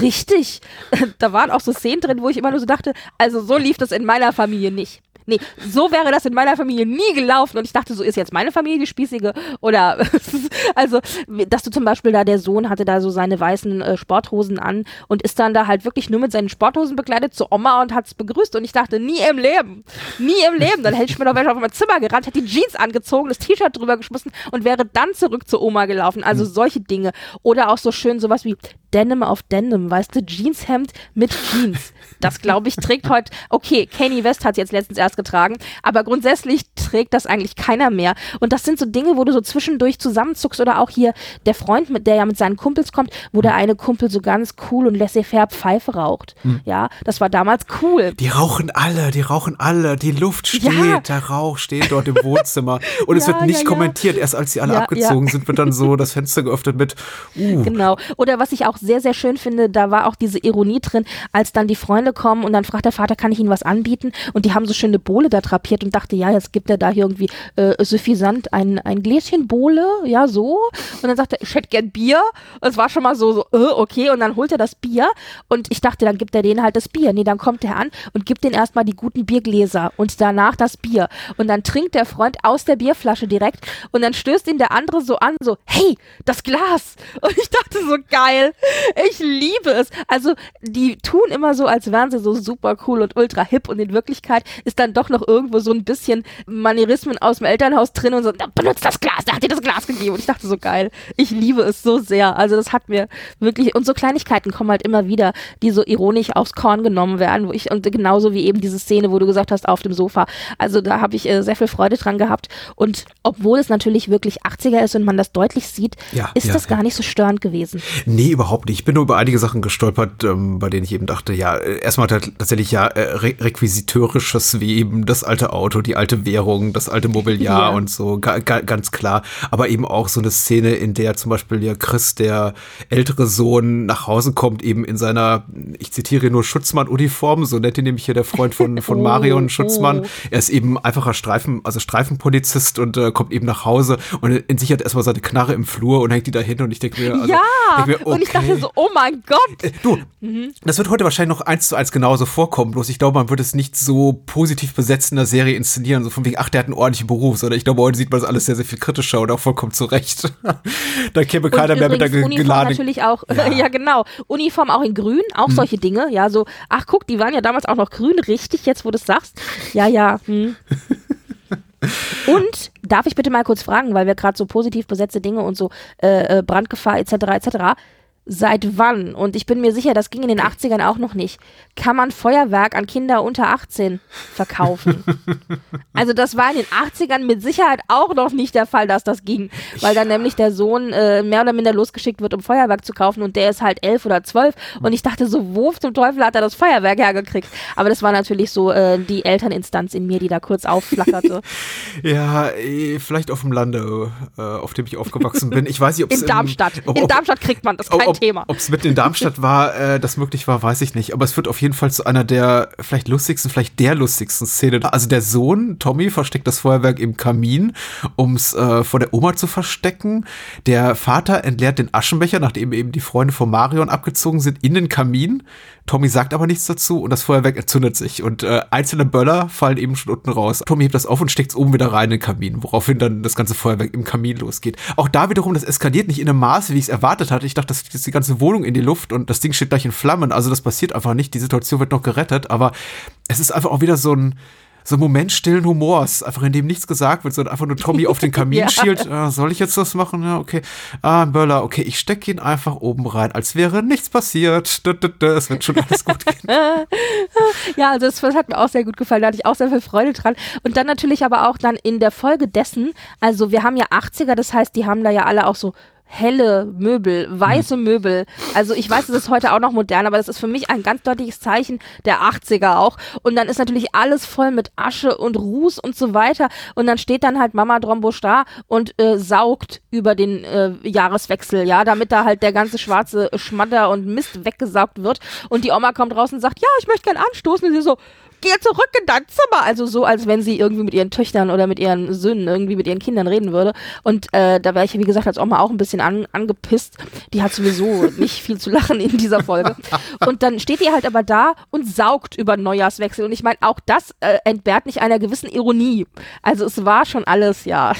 Richtig. <laughs> Da waren auch so Szenen drin, wo ich immer nur so dachte, also so lief das in meiner Familie nicht. Nee, so wäre das in meiner Familie nie gelaufen. Und ich dachte, so ist jetzt meine Familie die spießige. Oder, <laughs> also, dass du zum Beispiel da, der Sohn hatte da so seine weißen äh, Sporthosen an und ist dann da halt wirklich nur mit seinen Sporthosen bekleidet zur Oma und hat's begrüßt. Und ich dachte, nie im Leben. Nie im Leben. Dann hätte ich mir doch welche auf mein Zimmer gerannt, hätte die Jeans angezogen, das T-Shirt drüber geschmissen und wäre dann zurück zur Oma gelaufen. Also solche Dinge. Oder auch so schön sowas wie Denim auf Denim, weißt du, Jeanshemd mit Jeans. Das glaube ich trägt heute, <laughs> okay, Kanye West hat jetzt letztens erst getragen, aber grundsätzlich trägt das eigentlich keiner mehr. Und das sind so Dinge, wo du so zwischendurch zusammenzuckst oder auch hier der Freund, mit der ja mit seinen Kumpels kommt, wo der eine Kumpel so ganz cool und laissez-faire Pfeife raucht. Ja, das war damals cool. Die rauchen alle, die rauchen alle, die Luft steht, Ja. der Rauch steht dort im Wohnzimmer. Und es Ja, wird nicht ja, kommentiert. Erst als sie alle abgezogen sind, wird dann so das Fenster geöffnet mit, uh, Genau. Oder was ich auch sehr, sehr schön finde, da war auch diese Ironie drin, als dann die Freunde kommen und dann fragt der Vater, kann ich ihnen was anbieten? Und die haben so schöne Bohle da drapiert und dachte, ja, jetzt gibt er da hier irgendwie äh, suffisant ein, ein Gläschen Bohle, ja, so. Und dann sagt er, ich hätte gern Bier. Und es war schon mal so, so äh, okay. Und dann holt er das Bier und ich dachte, dann gibt er denen halt das Bier. Nee, dann kommt er an und gibt denen erstmal die guten Biergläser und danach das Bier. Und dann trinkt der Freund aus der Bierflasche direkt und dann stößt ihn der andere so an, so, hey, das Glas. Und ich dachte so, geil, Ich liebe es. Also, die tun immer so, als wären sie so super cool und ultra hip und in Wirklichkeit ist dann doch noch irgendwo so ein bisschen Manierismen aus dem Elternhaus drin und so, benutzt das Glas, da hat dir das Glas gegeben. Und ich dachte so geil. Ich liebe es so sehr. Also, das hat mir wirklich, und so Kleinigkeiten kommen halt immer wieder, die so ironisch aufs Korn genommen werden, wo ich, und genauso wie eben diese Szene, wo du gesagt hast, auf dem Sofa. Also, da habe ich äh, sehr viel Freude dran gehabt. Und obwohl es natürlich wirklich 80er ist und man das deutlich sieht, Ja, ist ja, das gar ja. nicht so störend gewesen. Nee, überhaupt nicht. Ich bin nur über einige Sachen gestolpert, ähm, bei denen ich eben dachte, ja, äh, erstmal tatsächlich ja äh, Re Requisitorisches wie eben das alte Auto, die alte Währung, das alte Mobiliar <laughs> Ja. und so, ga, ga, ganz klar. Aber eben auch so eine Szene, in der zum Beispiel ja Chris, der ältere Sohn, nach Hause kommt, eben in seiner, ich zitiere nur Schutzmann-Uniform, so nennt ihn nämlich hier der Freund von, <laughs> von Oh, Marion Schutzmann. oh. Er ist eben einfacher Streifen, also Streifenpolizist und äh, kommt eben nach Hause und in sich hat erstmal seine Knarre im Flur und hängt die da hin und ich denke mir, also, ja, denk mir, und ich dachte okay. <laughs> so, oh mein Gott. Äh, Du, das wird heute wahrscheinlich noch eins zu eins genauso vorkommen, bloß ich glaube, man wird es nicht so positiv besetzt in der Serie inszenieren, so von wegen, ach, der hat einen ordentlichen Beruf, sondern ich glaube, heute sieht man das alles sehr, sehr viel kritischer und auch vollkommen zurecht. <laughs> da käme keiner mehr mit der übrigens ge- Uniform geladenen. natürlich auch, <laughs> ja. genau, Uniform auch in grün, auch solche Dinge, ja, so, ach guck, die waren ja damals auch noch grün, richtig, jetzt wo du es sagst. Ja, ja, hm. Und darf ich bitte mal kurz fragen, weil wir gerade so positiv besetzte Dinge und so äh, äh, Brandgefahr etc. etc. Seit wann, und ich bin mir sicher, das ging in den 80ern auch noch nicht, kann man Feuerwerk an Kinder unter 18 verkaufen? <laughs> also das war in den 80ern mit Sicherheit auch noch nicht der Fall, dass das ging, weil dann nämlich der Sohn äh, mehr oder minder losgeschickt wird, um Feuerwerk zu kaufen und der ist halt elf oder zwölf und ich dachte so, wo zum Teufel hat er das Feuerwerk hergekriegt? Aber das war natürlich so äh, die Elterninstanz in mir, die da kurz aufflackerte. <laughs> Ja, eh, vielleicht auf dem Lande, äh, auf dem ich aufgewachsen bin. Ich weiß nicht, ob es In Darmstadt. In Darmstadt kriegt man das, kein ob, Thema. Ob es mitten in Darmstadt war, äh, das möglich war, weiß ich nicht. Aber es wird auf jeden Fall zu einer der vielleicht lustigsten, vielleicht der lustigsten Szene. Also der Sohn, Tommy, versteckt das Feuerwerk im Kamin, um es äh, vor der Oma zu verstecken. Der Vater entleert den Aschenbecher, nachdem eben die Freunde von Marion abgezogen sind, in den Kamin. Tommy sagt aber nichts dazu und das Feuerwerk entzündet sich. Und äh, einzelne Böller fallen eben schon unten raus. Tommy hebt das auf und steckt es oben wieder rein in den Kamin, woraufhin dann das ganze Feuerwerk im Kamin losgeht. Auch da wiederum, das eskaliert nicht in einem Maße, wie ich es erwartet hatte. Ich dachte, das jetzt die ganze Wohnung in die Luft und das Ding steht gleich in Flammen. Also das passiert einfach nicht. Die Situation wird noch gerettet, aber es ist einfach auch wieder so ein so ein Moment stillen Humors, einfach in dem nichts gesagt wird, sondern einfach nur Tommy auf den Kamin <laughs> Ja. schielt. Äh, soll ich jetzt das machen? Ja, okay. Ah, Böller, okay, ich stecke ihn einfach oben rein, als wäre nichts passiert. Es wird schon alles gut gehen. <laughs> Ja, also das, das hat mir auch sehr gut gefallen. Da hatte ich auch sehr viel Freude dran. Und dann natürlich aber auch dann in der Folge dessen, also wir haben ja 80er, das heißt, die haben da ja alle auch so helle Möbel, weiße Möbel. Also ich weiß, es ist heute auch noch modern, aber das ist für mich ein ganz deutliches Zeichen der 80er auch. Und dann ist natürlich alles voll mit Asche und Ruß und so weiter. Und dann steht dann halt Mama Drombusch da und äh, saugt über den äh, Jahreswechsel, ja, damit da halt der ganze schwarze Schmatter und Mist weggesaugt wird. Und die Oma kommt raus und sagt, ja, ich möchte gern anstoßen. Und sie so, geh zurück in dein Zimmer. Also so, als wenn sie irgendwie mit ihren Töchtern oder mit ihren Söhnen, irgendwie mit ihren Kindern reden würde. Und äh, da wäre ich, wie gesagt, als Oma auch ein bisschen an, angepisst. Die hat sowieso <laughs> nicht viel zu lachen in dieser Folge. Und dann steht die halt aber da und saugt über Neujahrswechsel. Und ich meine, auch das äh, entbehrt nicht einer gewissen Ironie. Also es war schon alles, ja.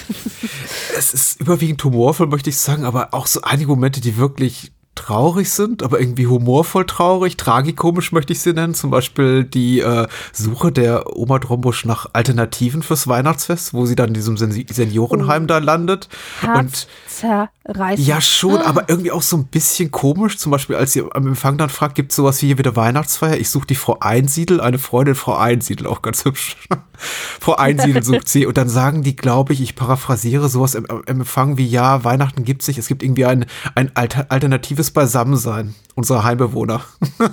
Es ist überwiegend humorvoll, möchte ich sagen, aber auch so einige Momente, die wirklich traurig sind, aber irgendwie humorvoll traurig, tragikomisch möchte ich sie nennen. Zum Beispiel die äh, Suche der Oma Drombusch nach Alternativen fürs Weihnachtsfest, wo sie dann in diesem Sen Seniorenheim da landet. Und Herzzerreißend. ja, schon, aber irgendwie auch so ein bisschen komisch. Zum Beispiel, als sie am Empfang dann fragt, gibt es sowas wie hier wieder Weihnachtsfeier? Ich suche die Frau Einsiedel, eine Freundin Frau Einsiedel, auch ganz hübsch. <laughs> Frau Einsiedel sucht sie. Und dann sagen die, glaube ich, ich paraphrasiere sowas im, im Empfang wie, ja, Weihnachten gibt's nicht. Es gibt irgendwie ein, ein alter, alternatives Beisammensein unserer Heimbewohner. <laughs>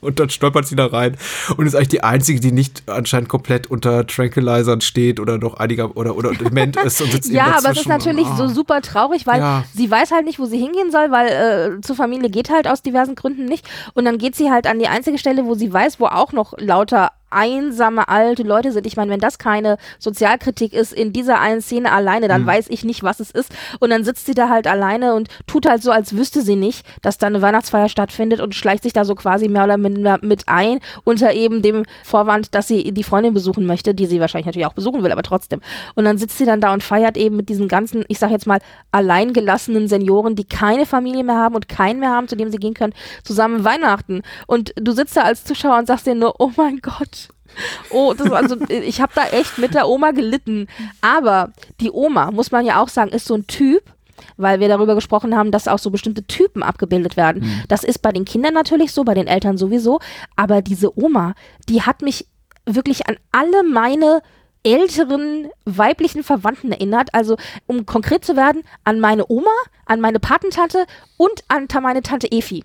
Und dann stolpert sie da rein und ist eigentlich die einzige, die nicht anscheinend komplett unter Tranquilizern steht oder noch einiger oder oder dement ist und sitzt <laughs> Ja, aber es ist natürlich Ah. so super traurig, weil Ja. sie weiß halt nicht, wo sie hingehen soll, weil äh, zur Familie geht halt aus diversen Gründen nicht. Und dann geht sie halt an die einzige Stelle, wo sie weiß, wo auch noch lauter einsame alte Leute sind. Ich meine, wenn das keine Sozialkritik ist in dieser einen Szene alleine, dann weiß ich nicht, was es ist. Und dann sitzt sie da halt alleine und tut halt so, als wüsste sie nicht, dass da eine Weihnachtsfeier stattfindet und schleicht sich da so quasi mehr oder minder mit ein, unter eben dem Vorwand, dass sie die Freundin besuchen möchte, die sie wahrscheinlich natürlich auch besuchen will, aber trotzdem. Und dann sitzt sie dann da und feiert eben mit diesen ganzen, ich sag jetzt mal, alleingelassenen Senioren, die keine Familie mehr haben und keinen mehr haben, zu dem sie gehen können, zusammen Weihnachten. Und du sitzt da als Zuschauer und sagst dir nur, oh mein Gott. Oh, das also, ich habe da echt mit der Oma gelitten. Aber die Oma, muss man ja auch sagen, ist so ein Typ, weil wir darüber gesprochen haben, dass auch so bestimmte Typen abgebildet werden. Mhm. Das ist bei den Kindern natürlich so, bei den Eltern sowieso. Aber diese Oma, die hat mich wirklich an alle meine älteren weiblichen Verwandten erinnert. Also, um konkret zu werden, an meine Oma, an meine Patentante und an meine Tante Efi.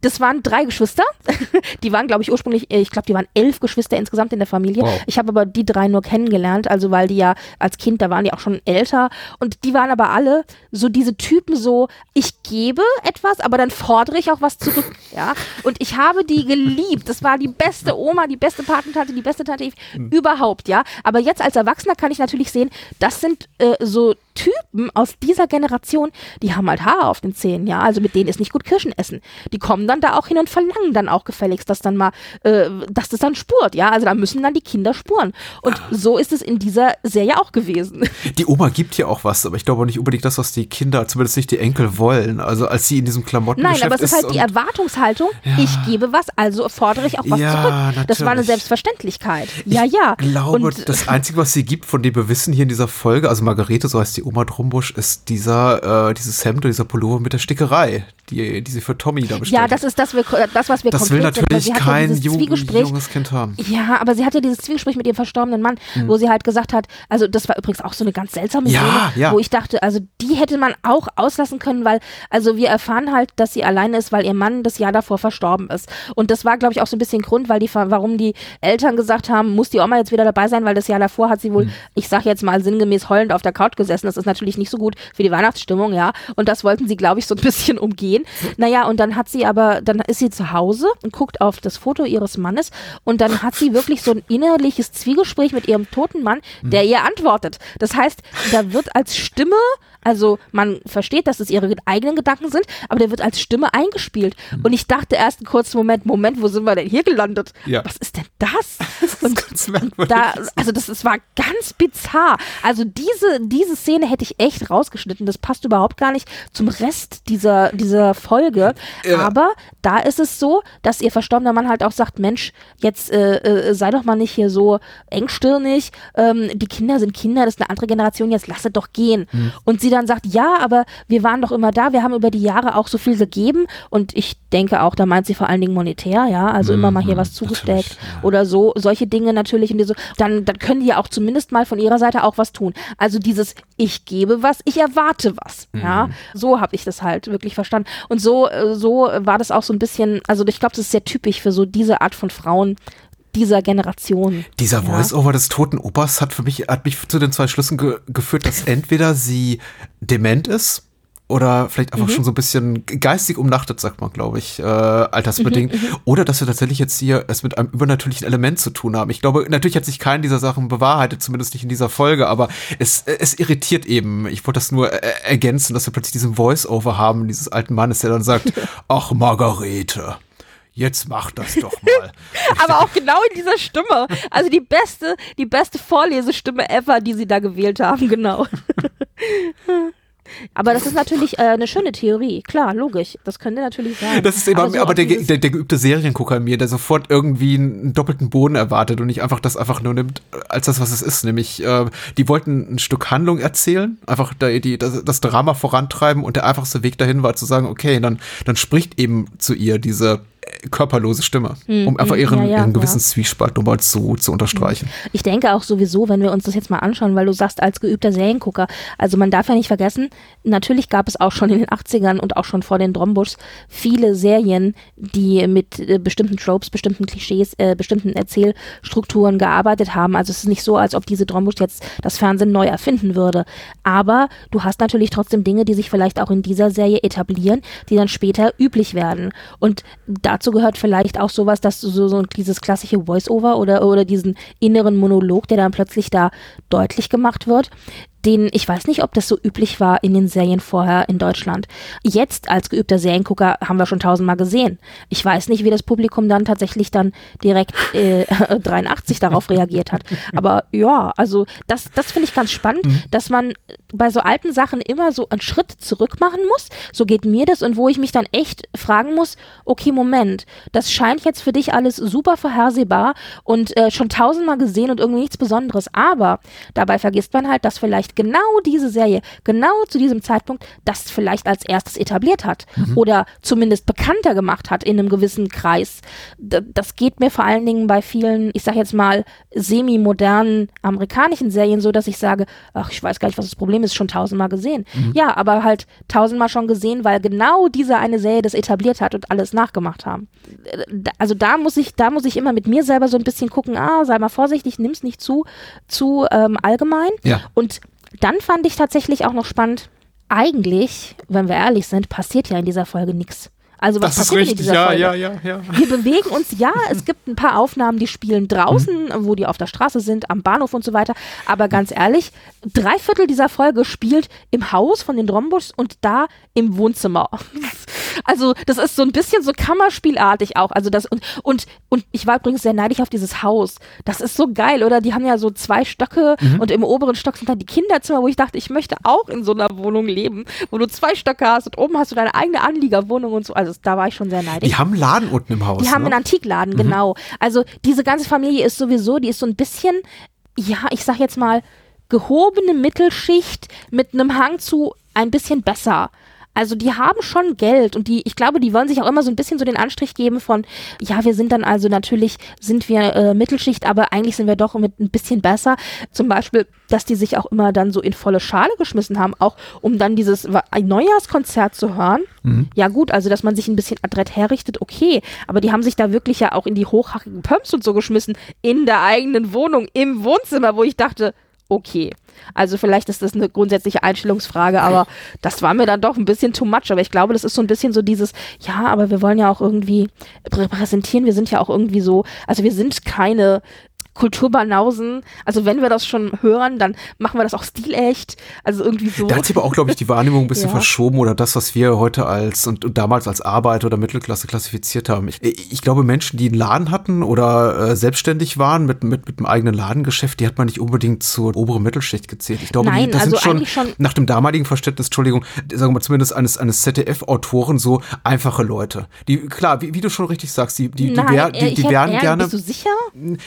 Das waren drei Geschwister. <laughs> die waren, glaube ich, ursprünglich, äh, ich glaube, die waren elf Geschwister insgesamt in der Familie. Wow. Ich habe aber die drei nur kennengelernt, also weil die ja als Kind, da waren die auch schon älter. Und die waren aber alle so diese Typen so, ich gebe etwas, aber dann fordere ich auch was zurück. <laughs> Ja. Und ich habe die geliebt. Das war die beste Oma, die beste Patentante, die beste Tante mhm. überhaupt, ja. Aber jetzt als Erwachsener kann ich natürlich sehen, das sind äh, so Typen aus dieser Generation, die haben halt Haare auf den Zähnen, ja, also mit denen ist nicht gut Kirschen essen. Die kommen dann da auch hin und verlangen dann auch gefälligst, dass dann mal, äh, dass das dann spurt, ja, also da müssen dann die Kinder spuren. Und ah. so ist es in dieser Serie auch gewesen. <laughs> Die Oma gibt ja auch was, aber ich glaube nicht unbedingt das, was die Kinder, zumindest nicht die Enkel wollen. Also als sie in diesem Klamotten Nein, aber es ist halt die Erwartungshaltung, ja. ich gebe was, also fordere ich auch was ja, zurück. Natürlich. Das war eine Selbstverständlichkeit. Ja, ich ja. Ich glaube, und, das Einzige, was sie gibt, von dem wir wissen hier in dieser Folge, also Margarete, so heißt die Oma Drumbusch, ist dieser, äh, dieses Hemd oder dieser Pullover mit der Stickerei, die, die sie für Tommy da bestellt Ja, das ist das, wir, das was wir Das will natürlich sind, kein ja junges Kind haben. Ja, aber sie hatte dieses Zwiegespräch mit ihrem verstorbenen Mann, mhm. wo sie halt gesagt hat, also das war übrigens auch so eine ganz seltsame ja, Szene, ja. wo ich dachte, also die hätte man auch auslassen können, weil, also wir erfahren halt, dass sie alleine ist, weil ihr Mann das Jahr davor verstorben ist. Und das war, glaube ich, auch so ein bisschen Grund, weil die, warum die Eltern gesagt haben, muss die Oma jetzt wieder dabei sein, weil das Jahr davor hat sie wohl, mhm. ich sag jetzt mal sinngemäß heulend auf der Couch gesessen. Das ist natürlich nicht so gut für die Weihnachtsstimmung, ja. Und das wollten sie, glaube ich, so ein bisschen <laughs> umgehen. Naja, und dann hat sie aber, dann ist sie zu Hause und guckt auf das Foto ihres Mannes und dann hat sie wirklich so ein innerliches Zwiegespräch mit ihrem toten Mann, der ihr antwortet. Das heißt, da wird als Stimme also man versteht, dass es ihre eigenen Gedanken sind, aber der wird als Stimme eingespielt. Mhm. Und ich dachte erst einen kurzen Moment, Moment, wo sind wir denn hier gelandet? Ja. Was ist denn das? <laughs> das ist und merkwürdig. Da, also das, das war ganz bizarr. Also diese, diese Szene hätte ich echt rausgeschnitten. Das passt überhaupt gar nicht zum Rest dieser, dieser Folge. Ja. Aber da ist es so, dass ihr verstorbener Mann halt auch sagt, Mensch, jetzt äh, äh, sei doch mal nicht hier so engstirnig. Ähm, die Kinder sind Kinder, das ist eine andere Generation, jetzt lass es doch gehen. Mhm. Und sie sie dann sagt, ja, aber wir waren doch immer da, wir haben über die Jahre auch so viel gegeben und ich denke auch, da meint sie vor allen Dingen monetär, ja, also mhm, immer mal hier was zugesteckt ja. oder so, solche Dinge natürlich und so, dann, dann können die ja auch zumindest mal von ihrer Seite auch was tun. Also dieses, ich gebe was, ich erwarte was, mhm. ja, so habe ich das halt wirklich verstanden und so, äh, so war das auch so ein bisschen, also ich glaube, das ist sehr typisch für so diese Art von Frauen, dieser Generation. Dieser Voice-Over des toten Opas hat für mich, hat mich zu den zwei Schlüssen ge geführt, dass entweder sie dement ist oder vielleicht einfach mhm. schon so ein bisschen geistig umnachtet, sagt man, glaube ich, äh, altersbedingt. Mhm, mhm, oder dass wir tatsächlich jetzt hier es mit einem übernatürlichen Element zu tun haben. Ich glaube, natürlich hat sich keinen dieser Sachen bewahrheitet, zumindest nicht in dieser Folge, aber es, es irritiert eben. Ich wollte das nur ergänzen, dass wir plötzlich diesen Voice-Over haben, dieses alten Mannes, der dann sagt, <laughs> ach, Margarete jetzt mach das doch mal. <laughs> Aber auch genau in dieser Stimme. Also die beste, die beste Vorlesestimme ever, die sie da gewählt haben, genau. <laughs> Aber das ist natürlich äh, eine schöne Theorie, klar, logisch. Das könnte natürlich sein. Das ist eben, aber, so aber der, der, der, geübte Seriengucker in mir, der sofort irgendwie einen doppelten Boden erwartet und nicht einfach das einfach nur nimmt als das, was es ist. Nämlich, äh, die wollten ein Stück Handlung erzählen, einfach die, die, das, das Drama vorantreiben und der einfachste Weg dahin war zu sagen, okay, dann, dann spricht eben zu ihr diese körperlose Stimme, hm, um einfach hm, ihren, ja, ja, ihren gewissen ja. Zwiespalt nochmal zu, zu unterstreichen. Ich denke auch sowieso, wenn wir uns das jetzt mal anschauen, weil du sagst, als geübter Seriengucker, also man darf ja nicht vergessen, natürlich gab es auch schon in den 80ern und auch schon vor den Drombuschs viele Serien, die mit äh, bestimmten Tropes, bestimmten Klischees, äh, bestimmten Erzählstrukturen gearbeitet haben. Also es ist nicht so, als ob diese Drombusch jetzt das Fernsehen neu erfinden würde. Aber du hast natürlich trotzdem Dinge, die sich vielleicht auch in dieser Serie etablieren, die dann später üblich werden. Und da dazu gehört vielleicht auch sowas, dass du so, so dieses klassische Voice-Over oder, oder diesen inneren Monolog, der dann plötzlich da deutlich gemacht wird den, ich weiß nicht, ob das so üblich war in den Serien vorher in Deutschland. Jetzt als geübter Seriengucker haben wir schon tausendmal gesehen. Ich weiß nicht, wie das Publikum dann tatsächlich dann direkt äh, <laughs> 83 darauf reagiert hat. Aber ja, also das, das finde ich ganz spannend, mhm. dass man bei so alten Sachen immer so einen Schritt zurück machen muss. So geht mir das und wo ich mich dann echt fragen muss, okay, Moment, das scheint jetzt für dich alles super vorhersehbar und äh, schon tausendmal gesehen und irgendwie nichts Besonderes. Aber dabei vergisst man halt, dass vielleicht genau diese Serie genau zu diesem Zeitpunkt das vielleicht als erstes etabliert hat mhm. oder zumindest bekannter gemacht hat in einem gewissen Kreis. Das geht mir vor allen Dingen bei vielen, ich sag jetzt mal, semi-modernen amerikanischen Serien so, dass ich sage, ach, ich weiß gar nicht, was das Problem ist, schon tausendmal gesehen. Mhm. Ja, aber halt tausendmal schon gesehen, weil genau diese eine Serie das etabliert hat und alles nachgemacht haben. Also da muss ich, da muss ich immer mit mir selber so ein bisschen gucken, ah, sei mal vorsichtig, nimm's nicht zu, zu ähm, allgemein. Ja. Und dann fand ich tatsächlich auch noch spannend, eigentlich, wenn wir ehrlich sind, passiert ja in dieser Folge nichts. Also was das passiert ist richtig, in dieser ja, Folge? ja, ja, ja. Wir bewegen uns, ja, es <laughs> gibt ein paar Aufnahmen, die spielen draußen, mhm. wo die auf der Straße sind, am Bahnhof und so weiter. Aber ganz ehrlich, drei Viertel dieser Folge spielt im Haus von den Drombus und da im Wohnzimmer. <laughs> Also, das ist so ein bisschen so Kammerspielartig auch. Also das und und und ich war übrigens sehr neidisch auf dieses Haus. Das ist so geil, oder? Die haben ja so zwei Stöcke mhm. und im oberen Stock sind dann die Kinderzimmer, wo ich dachte, ich möchte auch in so einer Wohnung leben, wo du zwei Stöcke hast und oben hast du deine eigene Anliegerwohnung und so. Also da war ich schon sehr neidisch. Die haben einen Laden unten im Haus. Die haben ne? einen Antikladen, mhm. genau. Also diese ganze Familie ist sowieso, die ist so ein bisschen, ja, ich sag jetzt mal, gehobene Mittelschicht mit einem Hang zu ein bisschen besser. Also die haben schon Geld und die, ich glaube, die wollen sich auch immer so ein bisschen so den Anstrich geben von, ja, wir sind dann also natürlich, sind wir äh, Mittelschicht, aber eigentlich sind wir doch mit ein bisschen besser. Zum Beispiel, dass die sich auch immer dann so in volle Schale geschmissen haben, auch um dann dieses Neujahrskonzert zu hören. Mhm. Ja gut, also dass man sich ein bisschen adrett herrichtet, okay, aber die haben sich da wirklich ja auch in die hochhackigen Pumps und so geschmissen, in der eigenen Wohnung, im Wohnzimmer, wo ich dachte, okay. Also vielleicht ist das eine grundsätzliche Einstellungsfrage, aber das war mir dann doch ein bisschen too much. Aber ich glaube, das ist so ein bisschen so dieses, ja, aber wir wollen ja auch irgendwie repräsentieren, wir sind ja auch irgendwie so, also wir sind keine Kulturbanausen. Also wenn wir das schon hören, dann machen wir das auch stilecht. Also irgendwie so. Da hat sich aber auch, glaube ich, die Wahrnehmung ein bisschen ja. verschoben oder das, was wir heute als und, und, damals als Arbeiter oder Mittelklasse klassifiziert haben. Ich, ich glaube, Menschen, die einen Laden hatten oder äh, selbstständig waren mit, mit, mit einem eigenen Ladengeschäft, die hat man nicht unbedingt zur oberen Mittelschicht gezählt. Ich glaube, Nein, die, das also sind schon, schon, nach dem damaligen Verständnis, Entschuldigung, sagen wir zumindest eines, eines ZDF-Autoren so einfache Leute. Die, klar, wie, wie, du schon richtig sagst, die, die, Nein, die, wär, die, die wären gerne. Bist du sicher?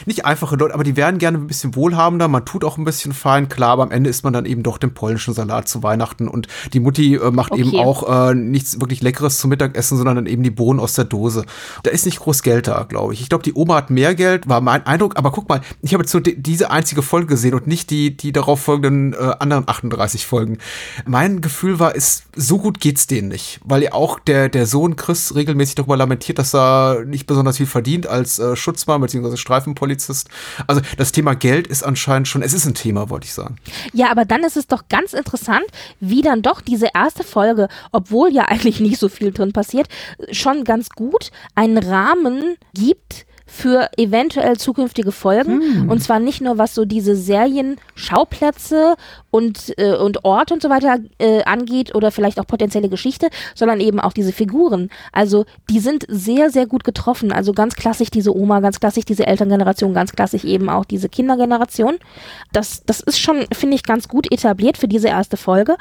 Nicht einfache Leute, aber die wären gerne ein bisschen wohlhabender, man tut auch ein bisschen fein, klar, aber am Ende isst man dann eben doch den polnischen Salat zu Weihnachten und die Mutti äh, macht okay. eben auch äh, nichts wirklich Leckeres zum Mittagessen, sondern dann eben die Bohnen aus der Dose. Da ist nicht groß Geld da, glaube ich. Ich glaube, die Oma hat mehr Geld, war mein Eindruck, aber guck mal, ich habe jetzt nur die, diese einzige Folge gesehen und nicht die, die darauf folgenden äh, anderen 38 Folgen. Mein Gefühl war, ist, so gut geht's denen nicht, weil ja auch der, der Sohn Chris regelmäßig darüber lamentiert, dass er nicht besonders viel verdient als äh, Schutzmann bzw. Streifenpolizist. Also das Thema Geld ist anscheinend schon, es ist ein Thema, wollte ich sagen. Ja, aber dann ist es doch ganz interessant, wie dann doch diese erste Folge, obwohl ja <laughs> eigentlich nicht so viel drin passiert, schon ganz gut einen Rahmen gibt, für eventuell zukünftige Folgen. Hm. Und zwar nicht nur, was so diese Serien-Schauplätze und, äh, und Ort und so weiter äh, angeht oder vielleicht auch potenzielle Geschichte, sondern eben auch diese Figuren. Also die sind sehr, sehr gut getroffen. Also ganz klassisch diese Oma, ganz klassisch diese Elterngeneration, ganz klassisch eben auch diese Kindergeneration. Das, das ist schon, finde ich, ganz gut etabliert für diese erste Folge.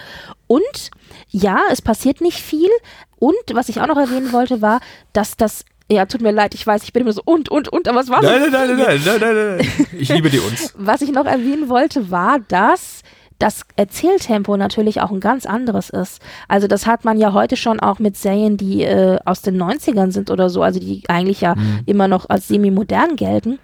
Und ja, es passiert nicht viel. Und was ich auch noch erwähnen wollte, war, dass das ja, tut mir leid, ich weiß, ich bin immer so und, und, und, aber was war nein, nein, nein, nein, nein, nein, nein, nein. Ich liebe die uns. <laughs> Was ich noch erwähnen wollte, war, dass das Erzähltempo natürlich auch ein ganz anderes ist. Also das hat man ja heute schon auch mit Serien, die äh, aus den 90ern sind oder so, also die eigentlich ja mhm. immer noch als semi-modern gelten,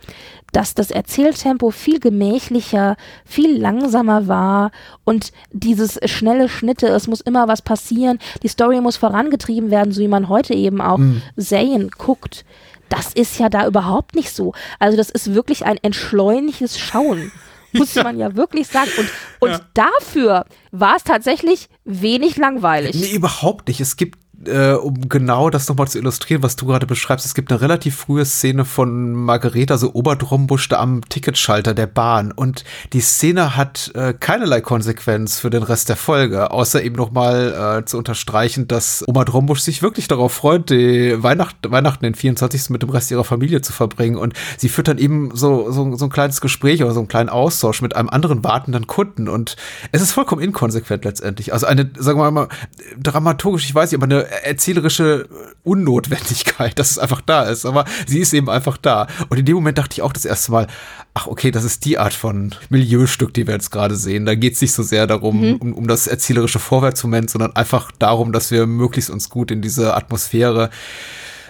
dass das Erzähltempo viel gemächlicher, viel langsamer war und dieses schnelle Schnitte, es muss immer was passieren, die Story muss vorangetrieben werden, so wie man heute eben auch mhm. Serien guckt. Das ist ja da überhaupt nicht so. Also das ist wirklich ein entschleunigtes Schauen <laughs> muss man ja wirklich sagen. Und, und ja. dafür war es tatsächlich wenig langweilig. Nee, überhaupt nicht. Es gibt äh, um genau das nochmal zu illustrieren, was du gerade beschreibst, es gibt eine relativ frühe Szene von Margareta, so Oberdrombusch, da am Ticketschalter der Bahn. Und die Szene hat äh, keinerlei Konsequenz für den Rest der Folge, außer eben nochmal äh, zu unterstreichen, dass Oma Drombusch sich wirklich darauf freut, die Weihnacht, Weihnachten den 24. mit dem Rest ihrer Familie zu verbringen. Und sie führt dann eben so, so, so ein kleines Gespräch oder so einen kleinen Austausch mit einem anderen wartenden Kunden. Und es ist vollkommen inkonsequent letztendlich. Also eine, sagen wir mal, dramaturgisch, ich weiß nicht, aber eine erzählerische Unnotwendigkeit, dass es einfach da ist. Aber sie ist eben einfach da. Und in dem Moment dachte ich auch das erste Mal, ach okay, das ist die Art von Milieustück, die wir jetzt gerade sehen. Da geht es nicht so sehr darum, mhm. um, um das erzählerische Vorwärtsmoment, sondern einfach darum, dass wir möglichst uns gut in diese Atmosphäre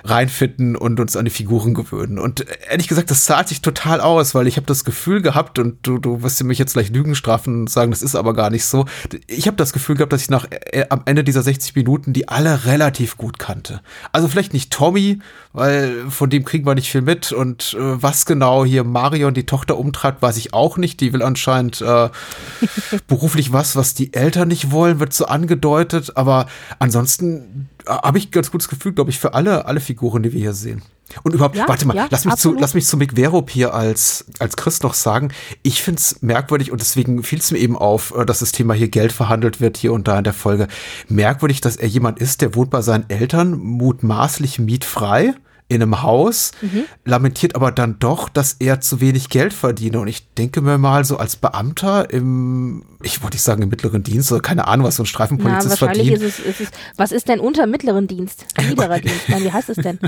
reinfinden und uns an die Figuren gewöhnen. Und ehrlich gesagt, das zahlt sich total aus, weil ich habe das Gefühl gehabt, und du, du wirst mich jetzt gleich Lügen strafen und sagen, das ist aber gar nicht so. Ich habe das Gefühl gehabt, dass ich nach äh, am Ende dieser 60 Minuten die alle relativ gut kannte. Also vielleicht nicht Tommy, weil von dem kriegen wir nicht viel mit. Und äh, was genau hier Marion, die Tochter, umtreibt, weiß ich auch nicht. Die will anscheinend äh, <laughs> beruflich was, was die Eltern nicht wollen, wird so angedeutet. Aber ansonsten habe ich ganz gutes Gefühl, glaube ich, für alle, alle Figuren, die wir hier sehen. Und überhaupt, ja, warte mal, ja, lass, mich zu, lass mich zu Mick Verop hier als, als Chris noch sagen. Ich finde es merkwürdig und deswegen fiel es mir eben auf, äh, dass das Thema hier Geld verhandelt wird, hier und da in der Folge. Merkwürdig, dass er jemand ist, der wohnt bei seinen Eltern mutmaßlich mietfrei in einem Haus, mhm. lamentiert aber dann doch, dass er zu wenig Geld verdiene. Und ich denke mir mal, so als Beamter im, ich wollte nicht sagen im mittleren Dienst, oder keine Ahnung, was so ein Streifenpolizist Na, wahrscheinlich verdient. Ist es, ist es, was ist denn unter mittleren Dienst? <laughs> Niederer Dienst? Nein, wie heißt es denn?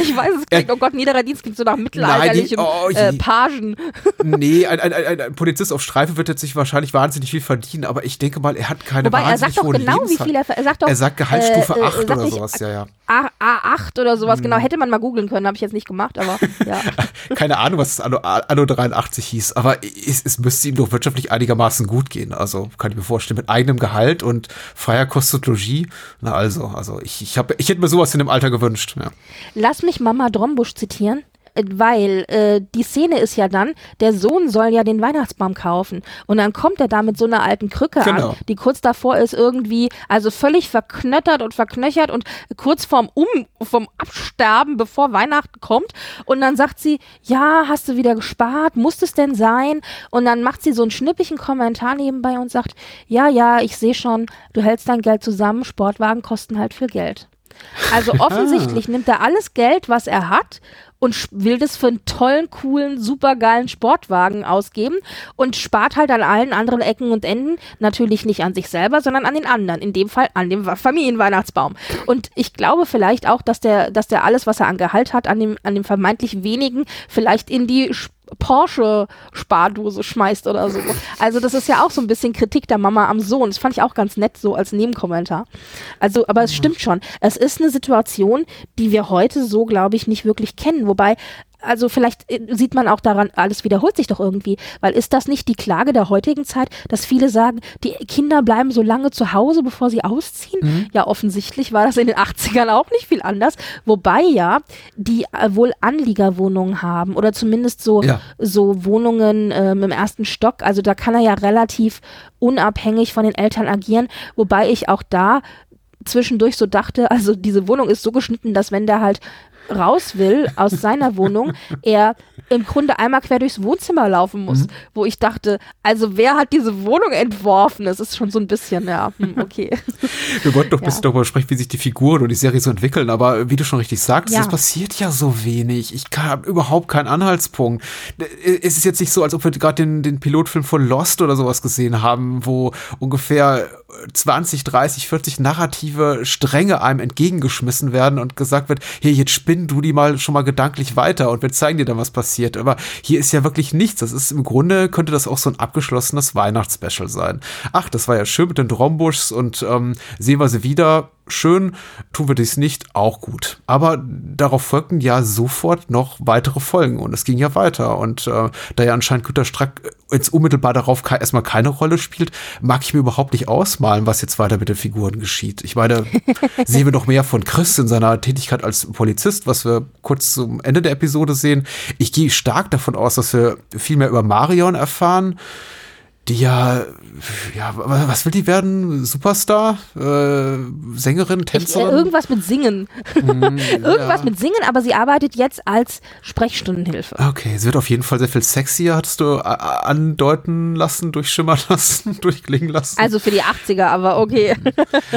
Ich weiß es nicht. Oh Gott, niederer Dienst klingt so nach mittelalterlichem oh, äh, Pagen. <laughs> Nee, ein, ein, ein, ein, Polizist auf Streife wird jetzt sich wahrscheinlich wahnsinnig viel verdienen, aber ich denke mal, er hat keine Wobei, er sagt doch genau, wie viel er, er sagt doch, Er sagt Gehaltsstufe äh, 8 äh, oder sowas, ja, ja. A8 oder sowas, hm. genau, hätte man mal googeln können, habe ich jetzt nicht gemacht, aber <laughs> ja. Keine Ahnung, was das Anno, Anno 83 hieß, aber es, es, müsste ihm doch wirtschaftlich einigermaßen gut gehen. Also kann ich mir vorstellen, mit eigenem Gehalt und freier Kost und Logis. Na also, also ich, ich, hab, ich hätte mir sowas in dem Alter gewünscht. Ja. Lass mich Mama Drombusch zitieren weil äh, die Szene ist ja dann, der Sohn soll ja den Weihnachtsbaum kaufen und dann kommt er da mit so einer alten Krücke genau. an, die kurz davor ist irgendwie, also völlig verknöttert und verknöchert und kurz vorm Um, vom Absterben, bevor Weihnachten kommt und dann sagt sie, ja, hast du wieder gespart, muss es denn sein? Und dann macht sie so einen schnippigen Kommentar nebenbei und sagt, ja, ja, ich sehe schon, du hältst dein Geld zusammen, Sportwagen kosten halt viel Geld. Also <laughs> offensichtlich nimmt er alles Geld, was er hat und will das für einen tollen, coolen, supergeilen Sportwagen ausgeben und spart halt an allen anderen Ecken und Enden, natürlich nicht an sich selber, sondern an den anderen, in dem Fall an dem Familienweihnachtsbaum. Und ich glaube vielleicht auch, dass der, dass der alles, was er an Gehalt hat, an dem, an dem vermeintlich wenigen vielleicht in die Sp Porsche-Spardose schmeißt oder so. Also das ist ja auch so ein bisschen Kritik der Mama am Sohn. Das fand ich auch ganz nett so als Nebenkommentar. Also, aber es stimmt schon. Es ist eine Situation, die wir heute so, glaube ich, nicht wirklich kennen. Wobei also vielleicht äh, sieht man auch daran, alles wiederholt sich doch irgendwie, weil ist das nicht die Klage der heutigen Zeit, dass viele sagen, die Kinder bleiben so lange zu Hause, bevor sie ausziehen? Mhm. Ja, offensichtlich war das in den <laughs> 80ern auch nicht viel anders, wobei ja die äh, wohl Anliegerwohnungen haben oder zumindest so, ja. so Wohnungen ähm, im ersten Stock, also da kann er ja relativ unabhängig von den Eltern agieren, wobei ich auch da zwischendurch so dachte, also diese Wohnung ist so geschnitten, dass wenn der halt raus will aus seiner Wohnung, <laughs> er im Grunde einmal quer durchs Wohnzimmer laufen muss, mhm. wo ich dachte, also wer hat diese Wohnung entworfen? Das ist schon so ein bisschen, ja, hm, okay. <laughs> Wir wollten doch ein ja. bisschen darüber sprechen, wie sich die Figuren und die Serie so entwickeln, aber wie du schon richtig sagst, ja. es passiert ja so wenig. Ich habe überhaupt keinen Anhaltspunkt. Es ist jetzt nicht so, als ob wir gerade den, den Pilotfilm von Lost oder sowas gesehen haben, wo ungefähr 20, 30, 40 narrative Stränge einem entgegengeschmissen werden und gesagt wird, hier, jetzt spinn du die mal schon mal gedanklich weiter und wir zeigen dir dann, was passiert. Aber hier ist ja wirklich nichts. Das ist im Grunde, könnte das auch so ein abgeschlossenes Weihnachtsspecial sein. Ach, das war ja schön mit den Drombuschs und ähm, sehen wir sie wieder schön, tun wir dies nicht, auch gut. Aber darauf folgten ja sofort noch weitere Folgen und es ging ja weiter. Und äh, da ja anscheinend Günter Strack jetzt unmittelbar darauf ke erstmal keine Rolle spielt, mag ich mir überhaupt nicht ausmalen, was jetzt weiter mit den Figuren geschieht. Ich meine, <laughs> sehen wir noch mehr von Chris in seiner Tätigkeit als Polizist, was wir kurz zum Ende der Episode sehen. Ich gehe stark davon aus, dass wir viel mehr über Marion erfahren die ja, ja, was will die werden? Superstar? Äh, Sängerin, Tänzerin? Ich, äh, irgendwas mit Singen. Mm, <laughs> irgendwas ja. mit Singen, aber sie arbeitet jetzt als Sprechstundenhilfe. Okay, sie wird auf jeden Fall sehr viel sexier, hattest du äh, andeuten lassen, durchschimmern <laughs> lassen, durchklingen lassen. Also für die 80er, aber okay.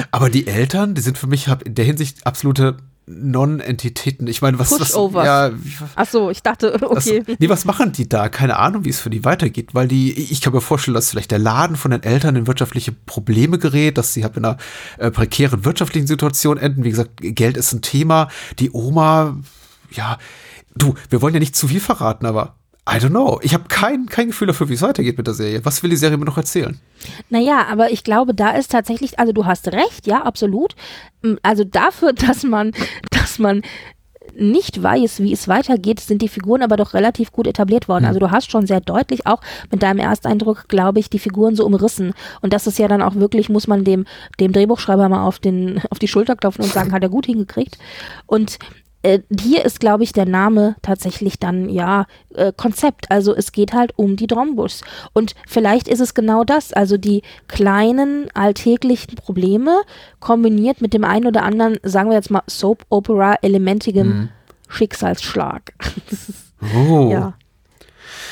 aber die Eltern, die sind für mich in der Hinsicht absolute Non-Entitäten. Ich meine, was Pushovers. was, ja, Ach so, ich dachte, okay. Was, nee, was machen die da? Keine Ahnung, wie es für die weitergeht, weil die, ich kann mir vorstellen, dass vielleicht der Laden von den Eltern in wirtschaftliche Probleme gerät, dass sie halt in einer äh, prekären wirtschaftlichen Situation enden. Wie gesagt, Geld ist ein Thema. Die Oma, ja, du, wir wollen ja nicht zu viel verraten, aber I don't know. Ich habe kein, kein Gefühl dafür, wie es weitergeht mit der Serie. Was will die Serie mir noch erzählen? Naja, aber ich glaube, da ist tatsächlich, also du hast recht, ja, absolut. Mm, also dafür, <laughs> dass man, dass man nicht weiß, wie es weitergeht, sind die Figuren aber doch relativ gut etabliert worden. Hm. Also du hast schon sehr deutlich auch mit deinem Ersteindruck, glaube ich, die Figuren so umrissen. Und das ist ja dann auch wirklich, muss man dem, dem Drehbuchschreiber mal auf, den, <laughs> auf die Schulter klopfen und sagen, hat er gut hingekriegt. Und äh, hier ist, glaube ich, der Name tatsächlich dann ja äh, Konzept. Also es geht halt um die Drombus. Und vielleicht ist es genau das, also die kleinen alltäglichen Probleme kombiniert mit dem einen oder anderen, sagen wir jetzt mal, Soap-Opera-elementigem mhm. Schicksalsschlag. <laughs> oh. Ja.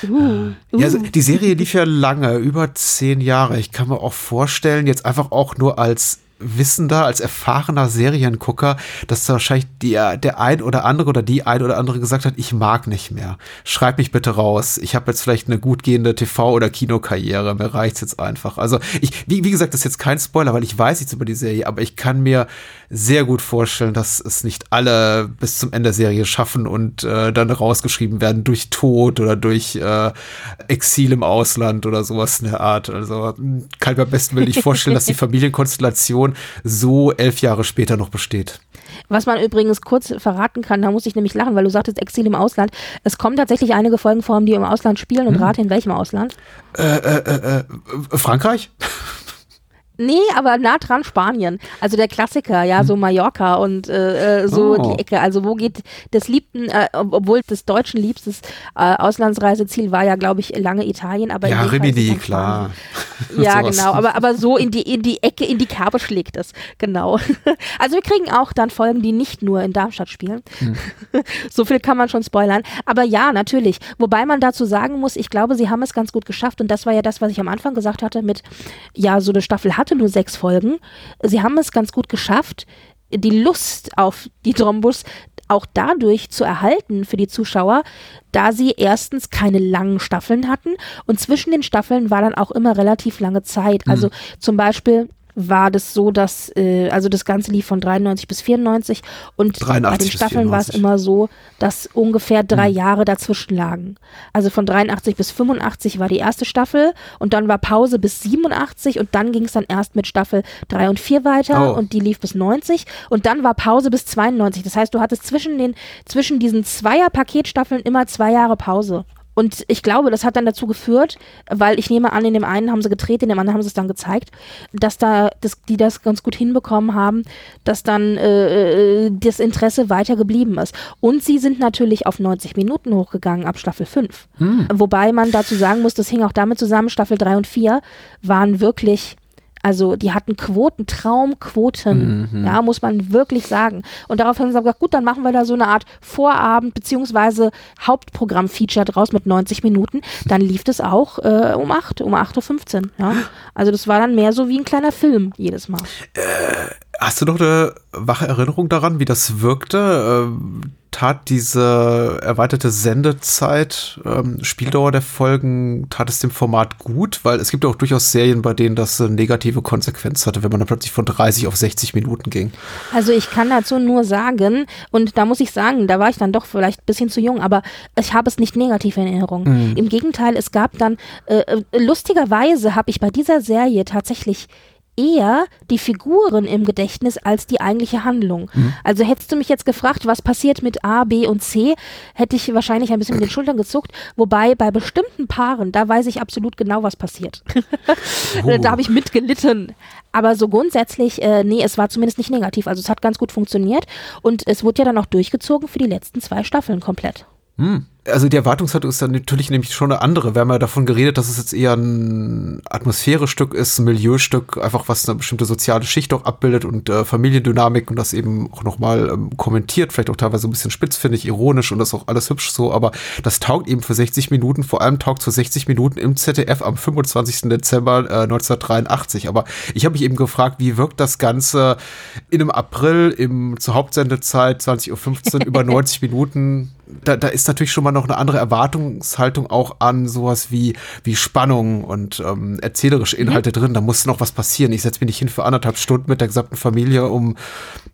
Uh, uh. Ja, also die Serie lief ja lange, über zehn Jahre. Ich kann mir auch vorstellen, jetzt einfach auch nur als Wissender, als erfahrener Seriengucker, dass da wahrscheinlich der, der ein oder andere oder die ein oder andere gesagt hat, ich mag nicht mehr. Schreib mich bitte raus. Ich habe jetzt vielleicht eine gut gehende TV- oder Kinokarriere. Mir reicht's jetzt einfach. Also ich, wie, wie gesagt, das ist jetzt kein Spoiler, weil ich weiß nichts über die Serie, aber ich kann mir sehr gut vorstellen, dass es nicht alle bis zum Ende der Serie schaffen und äh, dann rausgeschrieben werden durch Tod oder durch äh, Exil im Ausland oder sowas in der Art. Also hm, kann ich mir am besten will nicht vorstellen, dass die Familienkonstellation so elf Jahre später noch besteht. Was man übrigens kurz verraten kann, da muss ich nämlich lachen, weil du sagtest Exil im Ausland. Es kommen tatsächlich einige Folgen vor, die im Ausland spielen und hm. rate in welchem Ausland? Äh, äh, äh, äh Frankreich? Nee, aber nah dran Spanien. Also der Klassiker, ja, so hm. Mallorca und äh, äh, so oh. die Ecke. Also wo geht das Liebten, äh, obwohl das Deutschen liebstes äh, Auslandsreiseziel war ja, glaube ich, lange Italien, aber ja, Rimini, klar. Ja, <laughs> genau, aber, aber so in die, in die Ecke, in die Kerbe schlägt es, genau. <laughs> Also wir kriegen auch dann Folgen, die nicht nur in Darmstadt spielen. Hm. <laughs> So viel kann man schon spoilern. Aber ja, natürlich. Wobei man dazu sagen muss, ich glaube, sie haben es ganz gut geschafft und das war ja das, was ich am Anfang gesagt hatte mit, ja, so eine Staffel hatte nur sechs Folgen. Sie haben es ganz gut geschafft, die Lust auf die Thrombus auch dadurch zu erhalten für die Zuschauer, da sie erstens keine langen Staffeln hatten und zwischen den Staffeln war dann auch immer relativ lange Zeit. Also mhm. zum Beispiel war das so, dass, äh, also das Ganze lief von 93 bis 94 und bei den Staffeln war es immer so, dass ungefähr drei hm. Jahre dazwischen lagen. Also von 83 bis 85 war die erste Staffel und dann war Pause bis 87 und dann ging es dann erst mit Staffel 3 und 4 weiter oh. und die lief bis 90 und dann war Pause bis 92. Das heißt, du hattest zwischen den, zwischen diesen Zweier-Paketstaffeln immer zwei Jahre Pause. Und ich glaube, das hat dann dazu geführt, weil ich nehme an, in dem einen haben sie gedreht, in dem anderen haben sie es dann gezeigt, dass da, dass die das ganz gut hinbekommen haben, dass dann äh, äh das Interesse weiter geblieben ist. Und sie sind natürlich auf 90 Minuten hochgegangen ab Staffel 5. Hm. Wobei man dazu sagen muss, das hing auch damit zusammen, Staffel 3 und 4 waren wirklich also die hatten Quoten, Traumquoten, mhm. ja, muss man wirklich sagen. Und darauf haben sie gesagt, gut, dann machen wir da so eine Art Vorabend- beziehungsweise Hauptprogramm-Feature draus mit 90 Minuten. Dann lief das auch äh, um 8, um 8.15 Uhr. Ja. Also das war dann mehr so wie ein kleiner Film jedes Mal. Äh, hast du noch eine wache Erinnerung daran, wie das wirkte? Ähm tat diese erweiterte Sendezeit, ähm, Spieldauer der Folgen, tat es dem Format gut? Weil es gibt ja auch durchaus Serien, bei denen das eine negative Konsequenz hatte, wenn man dann plötzlich von 30 auf 60 Minuten ging. Also ich kann dazu nur sagen, und da muss ich sagen, da war ich dann doch vielleicht ein bisschen zu jung, aber ich habe es nicht negativ in Erinnerung. Mhm. Im Gegenteil, es gab dann, äh, äh lustigerweise habe ich bei dieser Serie tatsächlich eher die Figuren im Gedächtnis als die eigentliche Handlung. Mhm. Also hättest du mich jetzt gefragt, was passiert mit A, B und C, hätte ich wahrscheinlich ein bisschen mit den Schultern gezuckt. Wobei bei bestimmten Paaren, da weiß ich absolut genau, was passiert. oh. <laughs> <laughs> Da habe ich mitgelitten. Aber so grundsätzlich, äh, nee, es war zumindest nicht negativ. Also es hat ganz gut funktioniert und es wurde ja dann auch durchgezogen für die letzten zwei Staffeln komplett. Hm. Also die Erwartungshaltung ist dann natürlich nämlich schon eine andere. Wir haben ja davon geredet, dass es jetzt eher ein Atmosphärestück ist, ein Milieustück, einfach was eine bestimmte soziale Schicht auch abbildet und äh, Familiendynamik und das eben auch nochmal ähm, kommentiert, vielleicht auch teilweise ein bisschen spitzfindig, ironisch und das auch alles hübsch so, aber das taugt eben für 60 Minuten, vor allem taugt für 60 Minuten im ZDF am 25. Dezember äh, 1983. Aber ich habe mich eben gefragt, wie wirkt das Ganze in einem April im, zur Hauptsendezeit 20.15 Uhr über <laughs> 90 Minuten da, da ist natürlich schon mal noch eine andere Erwartungshaltung auch an sowas wie, wie Spannung und ähm, erzählerische Inhalte mhm. drin. Da muss noch was passieren. Ich setze mich nicht hin für anderthalb Stunden mit der gesamten Familie, um,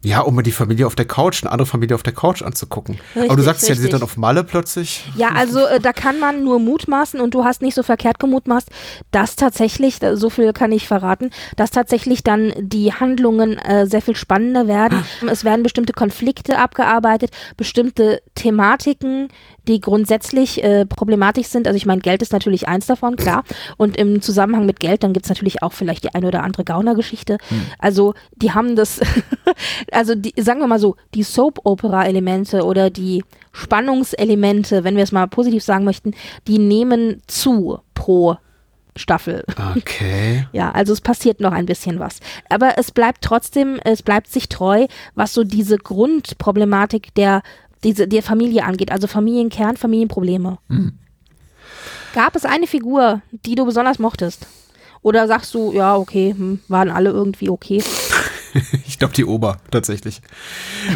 ja, um mir die Familie auf der Couch, eine andere Familie auf der Couch anzugucken. Richtig, Aber du sagst richtig. ja, die sind dann auf Malle plötzlich. Ja, also äh, da kann man nur mutmaßen und du hast nicht so verkehrt gemutmaßt, dass tatsächlich, so viel kann ich verraten, dass tatsächlich dann die Handlungen äh, sehr viel spannender werden. es werden bestimmte Konflikte abgearbeitet, bestimmte Thematiken Thematiken, die grundsätzlich äh, problematisch sind. Also ich meine, Geld ist natürlich eins davon, klar. Und im Zusammenhang mit Geld, dann gibt es natürlich auch vielleicht die eine oder andere Gaunergeschichte. Hm. Also die haben das, <laughs> also die, sagen wir mal so, die Soap-Opera-Elemente oder die Spannungselemente, wenn wir es mal positiv sagen möchten, die nehmen zu pro Staffel. Okay. <laughs> Ja, also es passiert noch ein bisschen was. Aber es bleibt trotzdem, es bleibt sich treu, was so diese Grundproblematik der diese, der Familie angeht, also Familienkern, Familienprobleme. Mhm. Gab es eine Figur, die du besonders mochtest? Oder sagst du, ja, okay, hm, waren alle irgendwie okay? <laughs> ich glaube die Ober tatsächlich,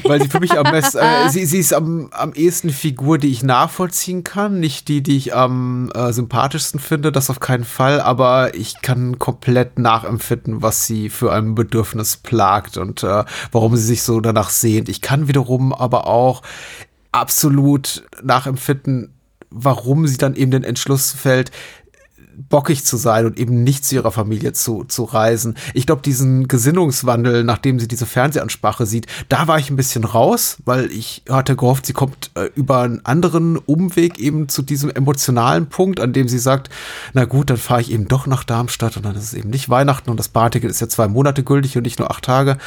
weil sie für mich am besten, äh, sie, sie ist am, am ehesten Figur, die ich nachvollziehen kann, nicht die, die ich am äh, sympathischsten finde, das auf keinen Fall, aber ich kann komplett nachempfinden, was sie für ein Bedürfnis plagt und äh, warum sie sich so danach sehnt. Ich kann wiederum aber auch absolut nachempfinden, warum sie dann eben den Entschluss fällt, bockig zu sein und eben nicht zu ihrer Familie zu, zu reisen. Ich glaube, diesen Gesinnungswandel, nachdem sie diese Fernsehansprache sieht, da war ich ein bisschen raus, weil ich hatte gehofft, sie kommt äh, über einen anderen Umweg eben zu diesem emotionalen Punkt, an dem sie sagt, na gut, dann fahre ich eben doch nach Darmstadt und dann ist es eben nicht Weihnachten und das Barticket ist ja zwei Monate gültig und nicht nur acht Tage.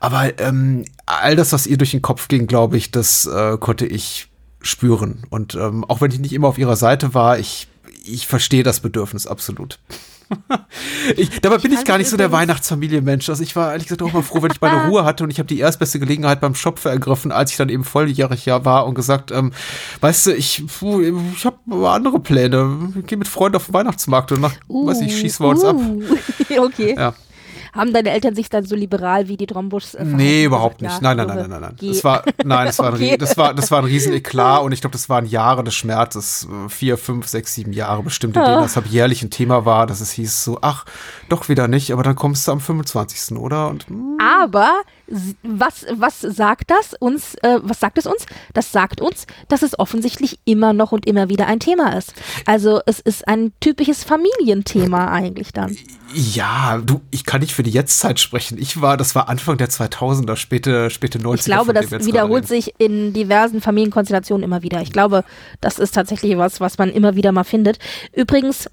Aber ähm, all das, was ihr durch den Kopf ging, glaube ich, das äh, konnte ich spüren. Und ähm, auch wenn ich nicht immer auf ihrer Seite war, ich ich verstehe das Bedürfnis absolut. <laughs> ich, dabei bin ich gar nicht so der Weihnachtsfamilienmensch. Also ich war ehrlich gesagt auch mal froh, wenn ich meine <laughs> Ruhe hatte und ich habe die erstbeste Gelegenheit beim Schopfe ergriffen, als ich dann eben volljährig war und gesagt, ähm, weißt du, ich, ich habe andere Pläne. Ich gehe mit Freunden auf den Weihnachtsmarkt und nach, uh, weiß ich, schießen wir uns uh. ab. <laughs> okay. Ja. Haben deine Eltern sich dann so liberal wie die Drombusch äh, Nee, überhaupt nicht. Nein, nein, nein, nein, nein, nein. Das war, nein, das war, <laughs> okay. ein, das war, das war ein Rieseneklat und ich glaube, das waren Jahre des Schmerzes. Vier, fünf, sechs, sieben Jahre bestimmt, in denen das ab jährlich ein Thema war, dass es hieß so, ach, doch wieder nicht, aber dann kommst du am 25. oder? Und, hm. Aber was, was sagt das uns, äh, was sagt es uns? Das sagt uns, dass es offensichtlich immer noch und immer wieder ein Thema ist. Also es ist ein typisches Familienthema eigentlich dann. Ja, du, ich kann nicht für die Jetztzeit sprechen. Ich war, das war Anfang der 2000er, späte, späte 90er. Ich glaube, das wiederholt sich in diversen Familienkonstellationen immer wieder. Ich glaube, das ist tatsächlich was, was man immer wieder mal findet. Übrigens,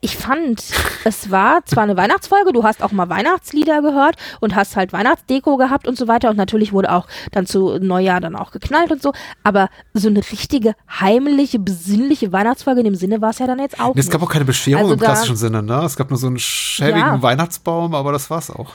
ich fand, es war zwar eine Weihnachtsfolge, du hast auch mal Weihnachtslieder gehört und hast halt Weihnachtsdeko gehabt und so weiter und natürlich wurde auch dann zu Neujahr dann auch geknallt und so, aber so eine richtige heimliche, besinnliche Weihnachtsfolge in dem Sinne war es ja dann jetzt auch. Es gab auch keine Bescherung also im klassischen Sinne, ne? Es gab nur so einen schäbigen ja. Weihnachtsbaum, aber das war's auch.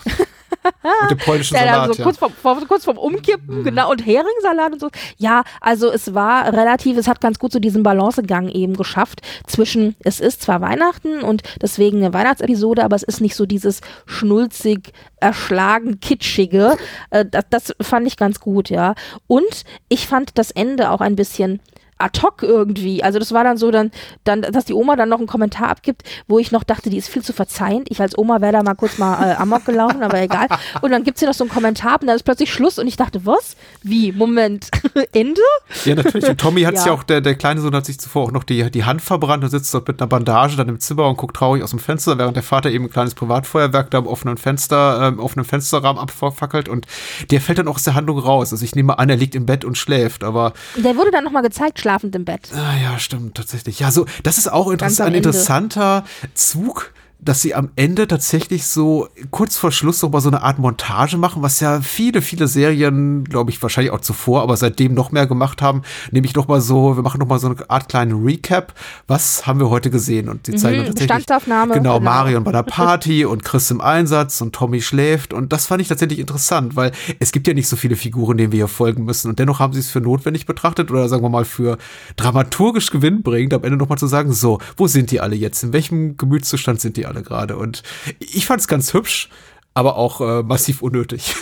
Mit dem polnischen Salat. Also kurz, ja. vorm, kurz vorm Umkippen, mhm. genau, und Heringssalat und so. Ja, also es war relativ, es hat ganz gut so diesen Balancegang eben geschafft zwischen, es ist zwar Weihnachten und deswegen eine Weihnachtsepisode, aber es ist nicht so dieses schnulzig, erschlagen, kitschige. Äh, das, das fand ich ganz gut, ja. Und ich fand das Ende auch ein bisschen ad hoc irgendwie. Also das war dann so, dann, dann, dass die Oma dann noch einen Kommentar abgibt, wo ich noch dachte, die ist viel zu verzeihend. Ich als Oma wäre da mal kurz mal äh, amok gelaufen, aber egal. Und dann gibt sie noch so einen Kommentar und dann ist plötzlich Schluss und ich dachte, was? Wie? Moment, <laughs> Ende? Ja, natürlich. Und Tommy hat ja. ja auch, der, der kleine Sohn hat sich zuvor auch noch die, die Hand verbrannt und sitzt dort mit einer Bandage dann im Zimmer und guckt traurig aus dem Fenster, während der Vater eben ein kleines Privatfeuerwerk da im offenen Fenster, ähm, offenen Fensterrahmen abfackelt und der fällt dann auch aus der Handlung raus. Also ich nehme an, er liegt im Bett und schläft, aber. Der wurde dann nochmal gezeigt, schlafend im Bett. Ah, ja, stimmt, tatsächlich. Ja, so, das ist auch interess ein interessanter Zug dass sie am Ende tatsächlich so kurz vor Schluss noch mal so eine Art Montage machen, was ja viele, viele Serien, glaube ich, wahrscheinlich auch zuvor, aber seitdem noch mehr gemacht haben. Nämlich noch mal so, wir machen noch mal so eine Art kleinen Recap. Was haben wir heute gesehen? Und die zeigen Mhm, tatsächlich Bestandsaufnahme, genau, genau. Marion bei der <laughs> Party und Chris im Einsatz und Tommy schläft. Und das fand ich tatsächlich interessant, weil es gibt ja nicht so viele Figuren, denen wir hier folgen müssen. Und dennoch haben sie es für notwendig betrachtet oder sagen wir mal für dramaturgisch gewinnbringend, am Ende noch mal zu sagen, so, wo sind die alle jetzt? In welchem Gemütszustand sind die alle gerade? Und ich fand es ganz hübsch, aber auch äh, massiv unnötig.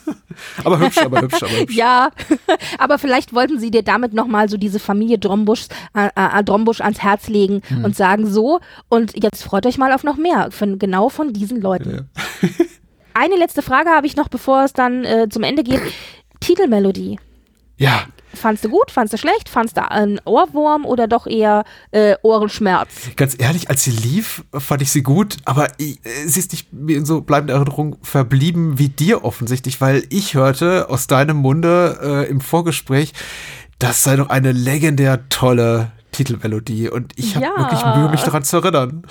<laughs> aber hübsch, aber hübsch, aber hübsch. <laughs> Ja, <laughs> aber vielleicht wollten sie dir damit nochmal so diese Familie Drombusch, äh, äh, Drombusch ans Herz legen Hm. und sagen so, und jetzt freut euch mal auf noch mehr, von, genau von diesen Leuten. Eine letzte Frage habe ich noch, bevor es dann äh, zum Ende geht. Titelmelodie. Ja, Fandst du gut? Fandst du schlecht? Fandst du einen Ohrwurm oder doch eher äh, Ohrenschmerz? Ganz ehrlich, als sie lief, fand ich sie gut, aber ich, äh, sie ist nicht mir in so bleibender Erinnerung verblieben wie dir offensichtlich, weil ich hörte aus deinem Munde äh, im Vorgespräch, das sei doch eine legendär tolle Titelmelodie und ich habe Ja. wirklich Mühe, mich daran zu erinnern.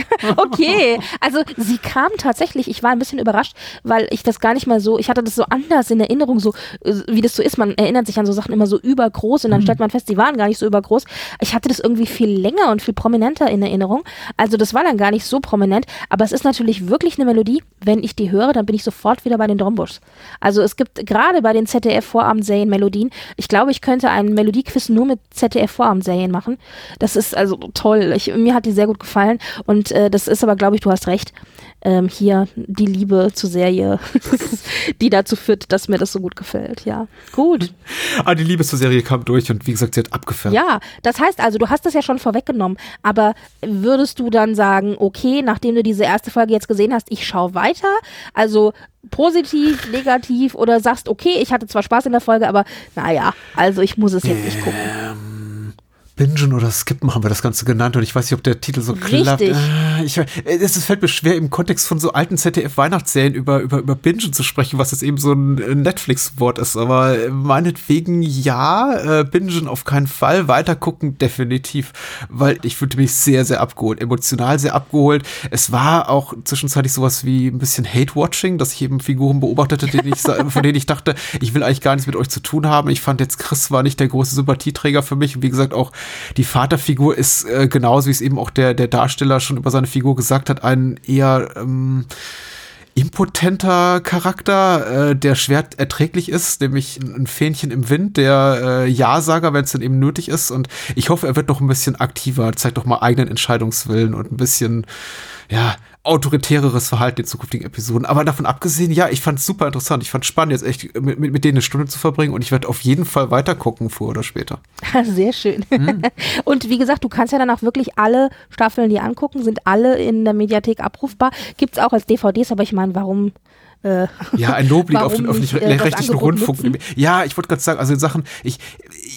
<laughs> Okay, also sie kam tatsächlich, ich war ein bisschen überrascht, weil ich das gar nicht mal so, ich hatte das so anders in Erinnerung, so äh, wie das so ist, man erinnert sich an so Sachen immer so übergroß und dann stellt man fest, die waren gar nicht so übergroß. Ich hatte das irgendwie viel länger und viel prominenter in Erinnerung. Also das war dann gar nicht so prominent, aber es ist natürlich wirklich eine Melodie, wenn ich die höre, dann bin ich sofort wieder bei den Drombuschs. Also es gibt gerade bei den ZDF-Vorabendserien Melodien, ich glaube, ich könnte einen Melodiequiz nur mit ZDF-Vorabendserien machen. Das ist also toll. Ich, mir hat die sehr gut gefallen und äh, das ist aber, glaube ich, du hast recht. Ähm, hier die Liebe zur Serie, <laughs> die dazu führt, dass mir das so gut gefällt. Ja, gut. Ah, die Liebe zur Serie kam durch und wie gesagt, sie hat abgefärbt. Ja, das heißt also, du hast das ja schon vorweggenommen, aber würdest du dann sagen, okay, nachdem du diese erste Folge jetzt gesehen hast, ich schaue weiter? Also positiv, negativ oder sagst, okay, ich hatte zwar Spaß in der Folge, aber naja, also ich muss es jetzt nicht gucken. Bingen oder Skippen haben wir das Ganze genannt und ich weiß nicht, ob der Titel so klappt. Richtig. Äh, Ich, es, fällt mir schwer, im Kontext von so alten ZDF-Weihnachtsserien über, über, über Bingen zu sprechen, was jetzt eben so ein Netflix-Wort ist. Aber meinetwegen ja, äh, Bingen auf keinen Fall, weitergucken definitiv, weil ich fühlte mich sehr, sehr abgeholt, emotional sehr abgeholt. Es war auch zwischenzeitlich sowas wie ein bisschen Hate-Watching, dass ich eben Figuren beobachtete, denen ich, <laughs> von denen ich dachte, ich will eigentlich gar nichts mit euch zu tun haben. Ich fand jetzt Chris war nicht der große Sympathieträger für mich. Und wie gesagt, auch die Vaterfigur ist äh, genauso, wie es eben auch der, der Darsteller schon über seine Figur gesagt hat, ein eher ähm, impotenter Charakter, äh, der schwer erträglich ist, nämlich ein Fähnchen im Wind, der äh, Ja-Sager, wenn es dann eben nötig ist. Und ich hoffe, er wird noch ein bisschen aktiver, zeigt doch mal eigenen Entscheidungswillen und ein bisschen, ja, autoritäreres Verhalten in zukünftigen Episoden. Aber davon abgesehen, ja, ich fand es super interessant. Ich fand es spannend, jetzt echt mit, mit, mit denen eine Stunde zu verbringen und ich werde auf jeden Fall weiter gucken, früher oder später. <laughs> Sehr schön. Hm. <laughs> Und wie gesagt, du kannst ja danach wirklich alle Staffeln dir angucken, sind alle in der Mediathek abrufbar. Gibt's auch als DVDs, aber ich meine, warum? Äh, Ja, ein Loblied auf den äh, öffentlich-rechtlichen Angebot Rundfunk. nutzen? Ja, ich wollte gerade sagen, also in Sachen, ich,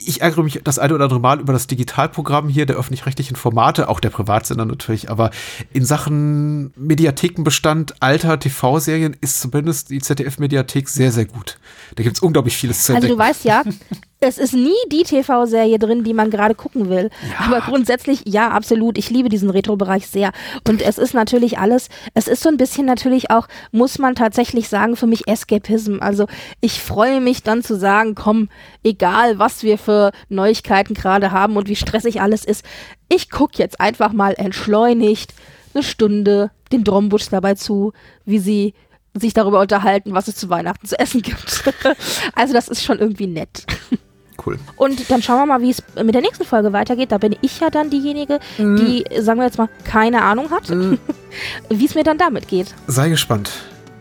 ich ärgere mich das eine oder andere Mal über das Digitalprogramm hier der öffentlich-rechtlichen Formate, auch der Privatsender natürlich, aber in Sachen Mediathekenbestand alter TV-Serien ist zumindest die ZDF-Mediathek sehr, sehr gut. Da gibt's unglaublich vieles zu also du entdecken. weißt ja, <laughs> es ist nie die TV-Serie drin, die man gerade gucken will. Aber grundsätzlich, ja, absolut. Ich liebe diesen Retro-Bereich sehr. Und es ist natürlich alles, es ist so ein bisschen natürlich auch, muss man tatsächlich sagen, für mich Escapism. Also ich freue mich dann zu sagen, komm, egal was wir für Neuigkeiten gerade haben und wie stressig alles ist, ich gucke jetzt einfach mal entschleunigt eine Stunde den Drombusch dabei zu, wie sie sich darüber unterhalten, was es zu Weihnachten zu essen gibt. <laughs> also das ist schon irgendwie nett. <laughs> Cool. Und dann schauen wir mal, wie es mit der nächsten Folge weitergeht. Da bin ich ja dann diejenige, Mhm. die, sagen wir jetzt mal, keine Ahnung hat, <laughs> wie es mir dann damit geht. Sei gespannt,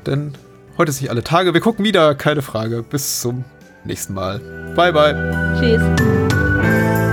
denn heute ist nicht alle Tage. Wir gucken wieder, keine Frage. Bis zum nächsten Mal. Bye, bye. Tschüss.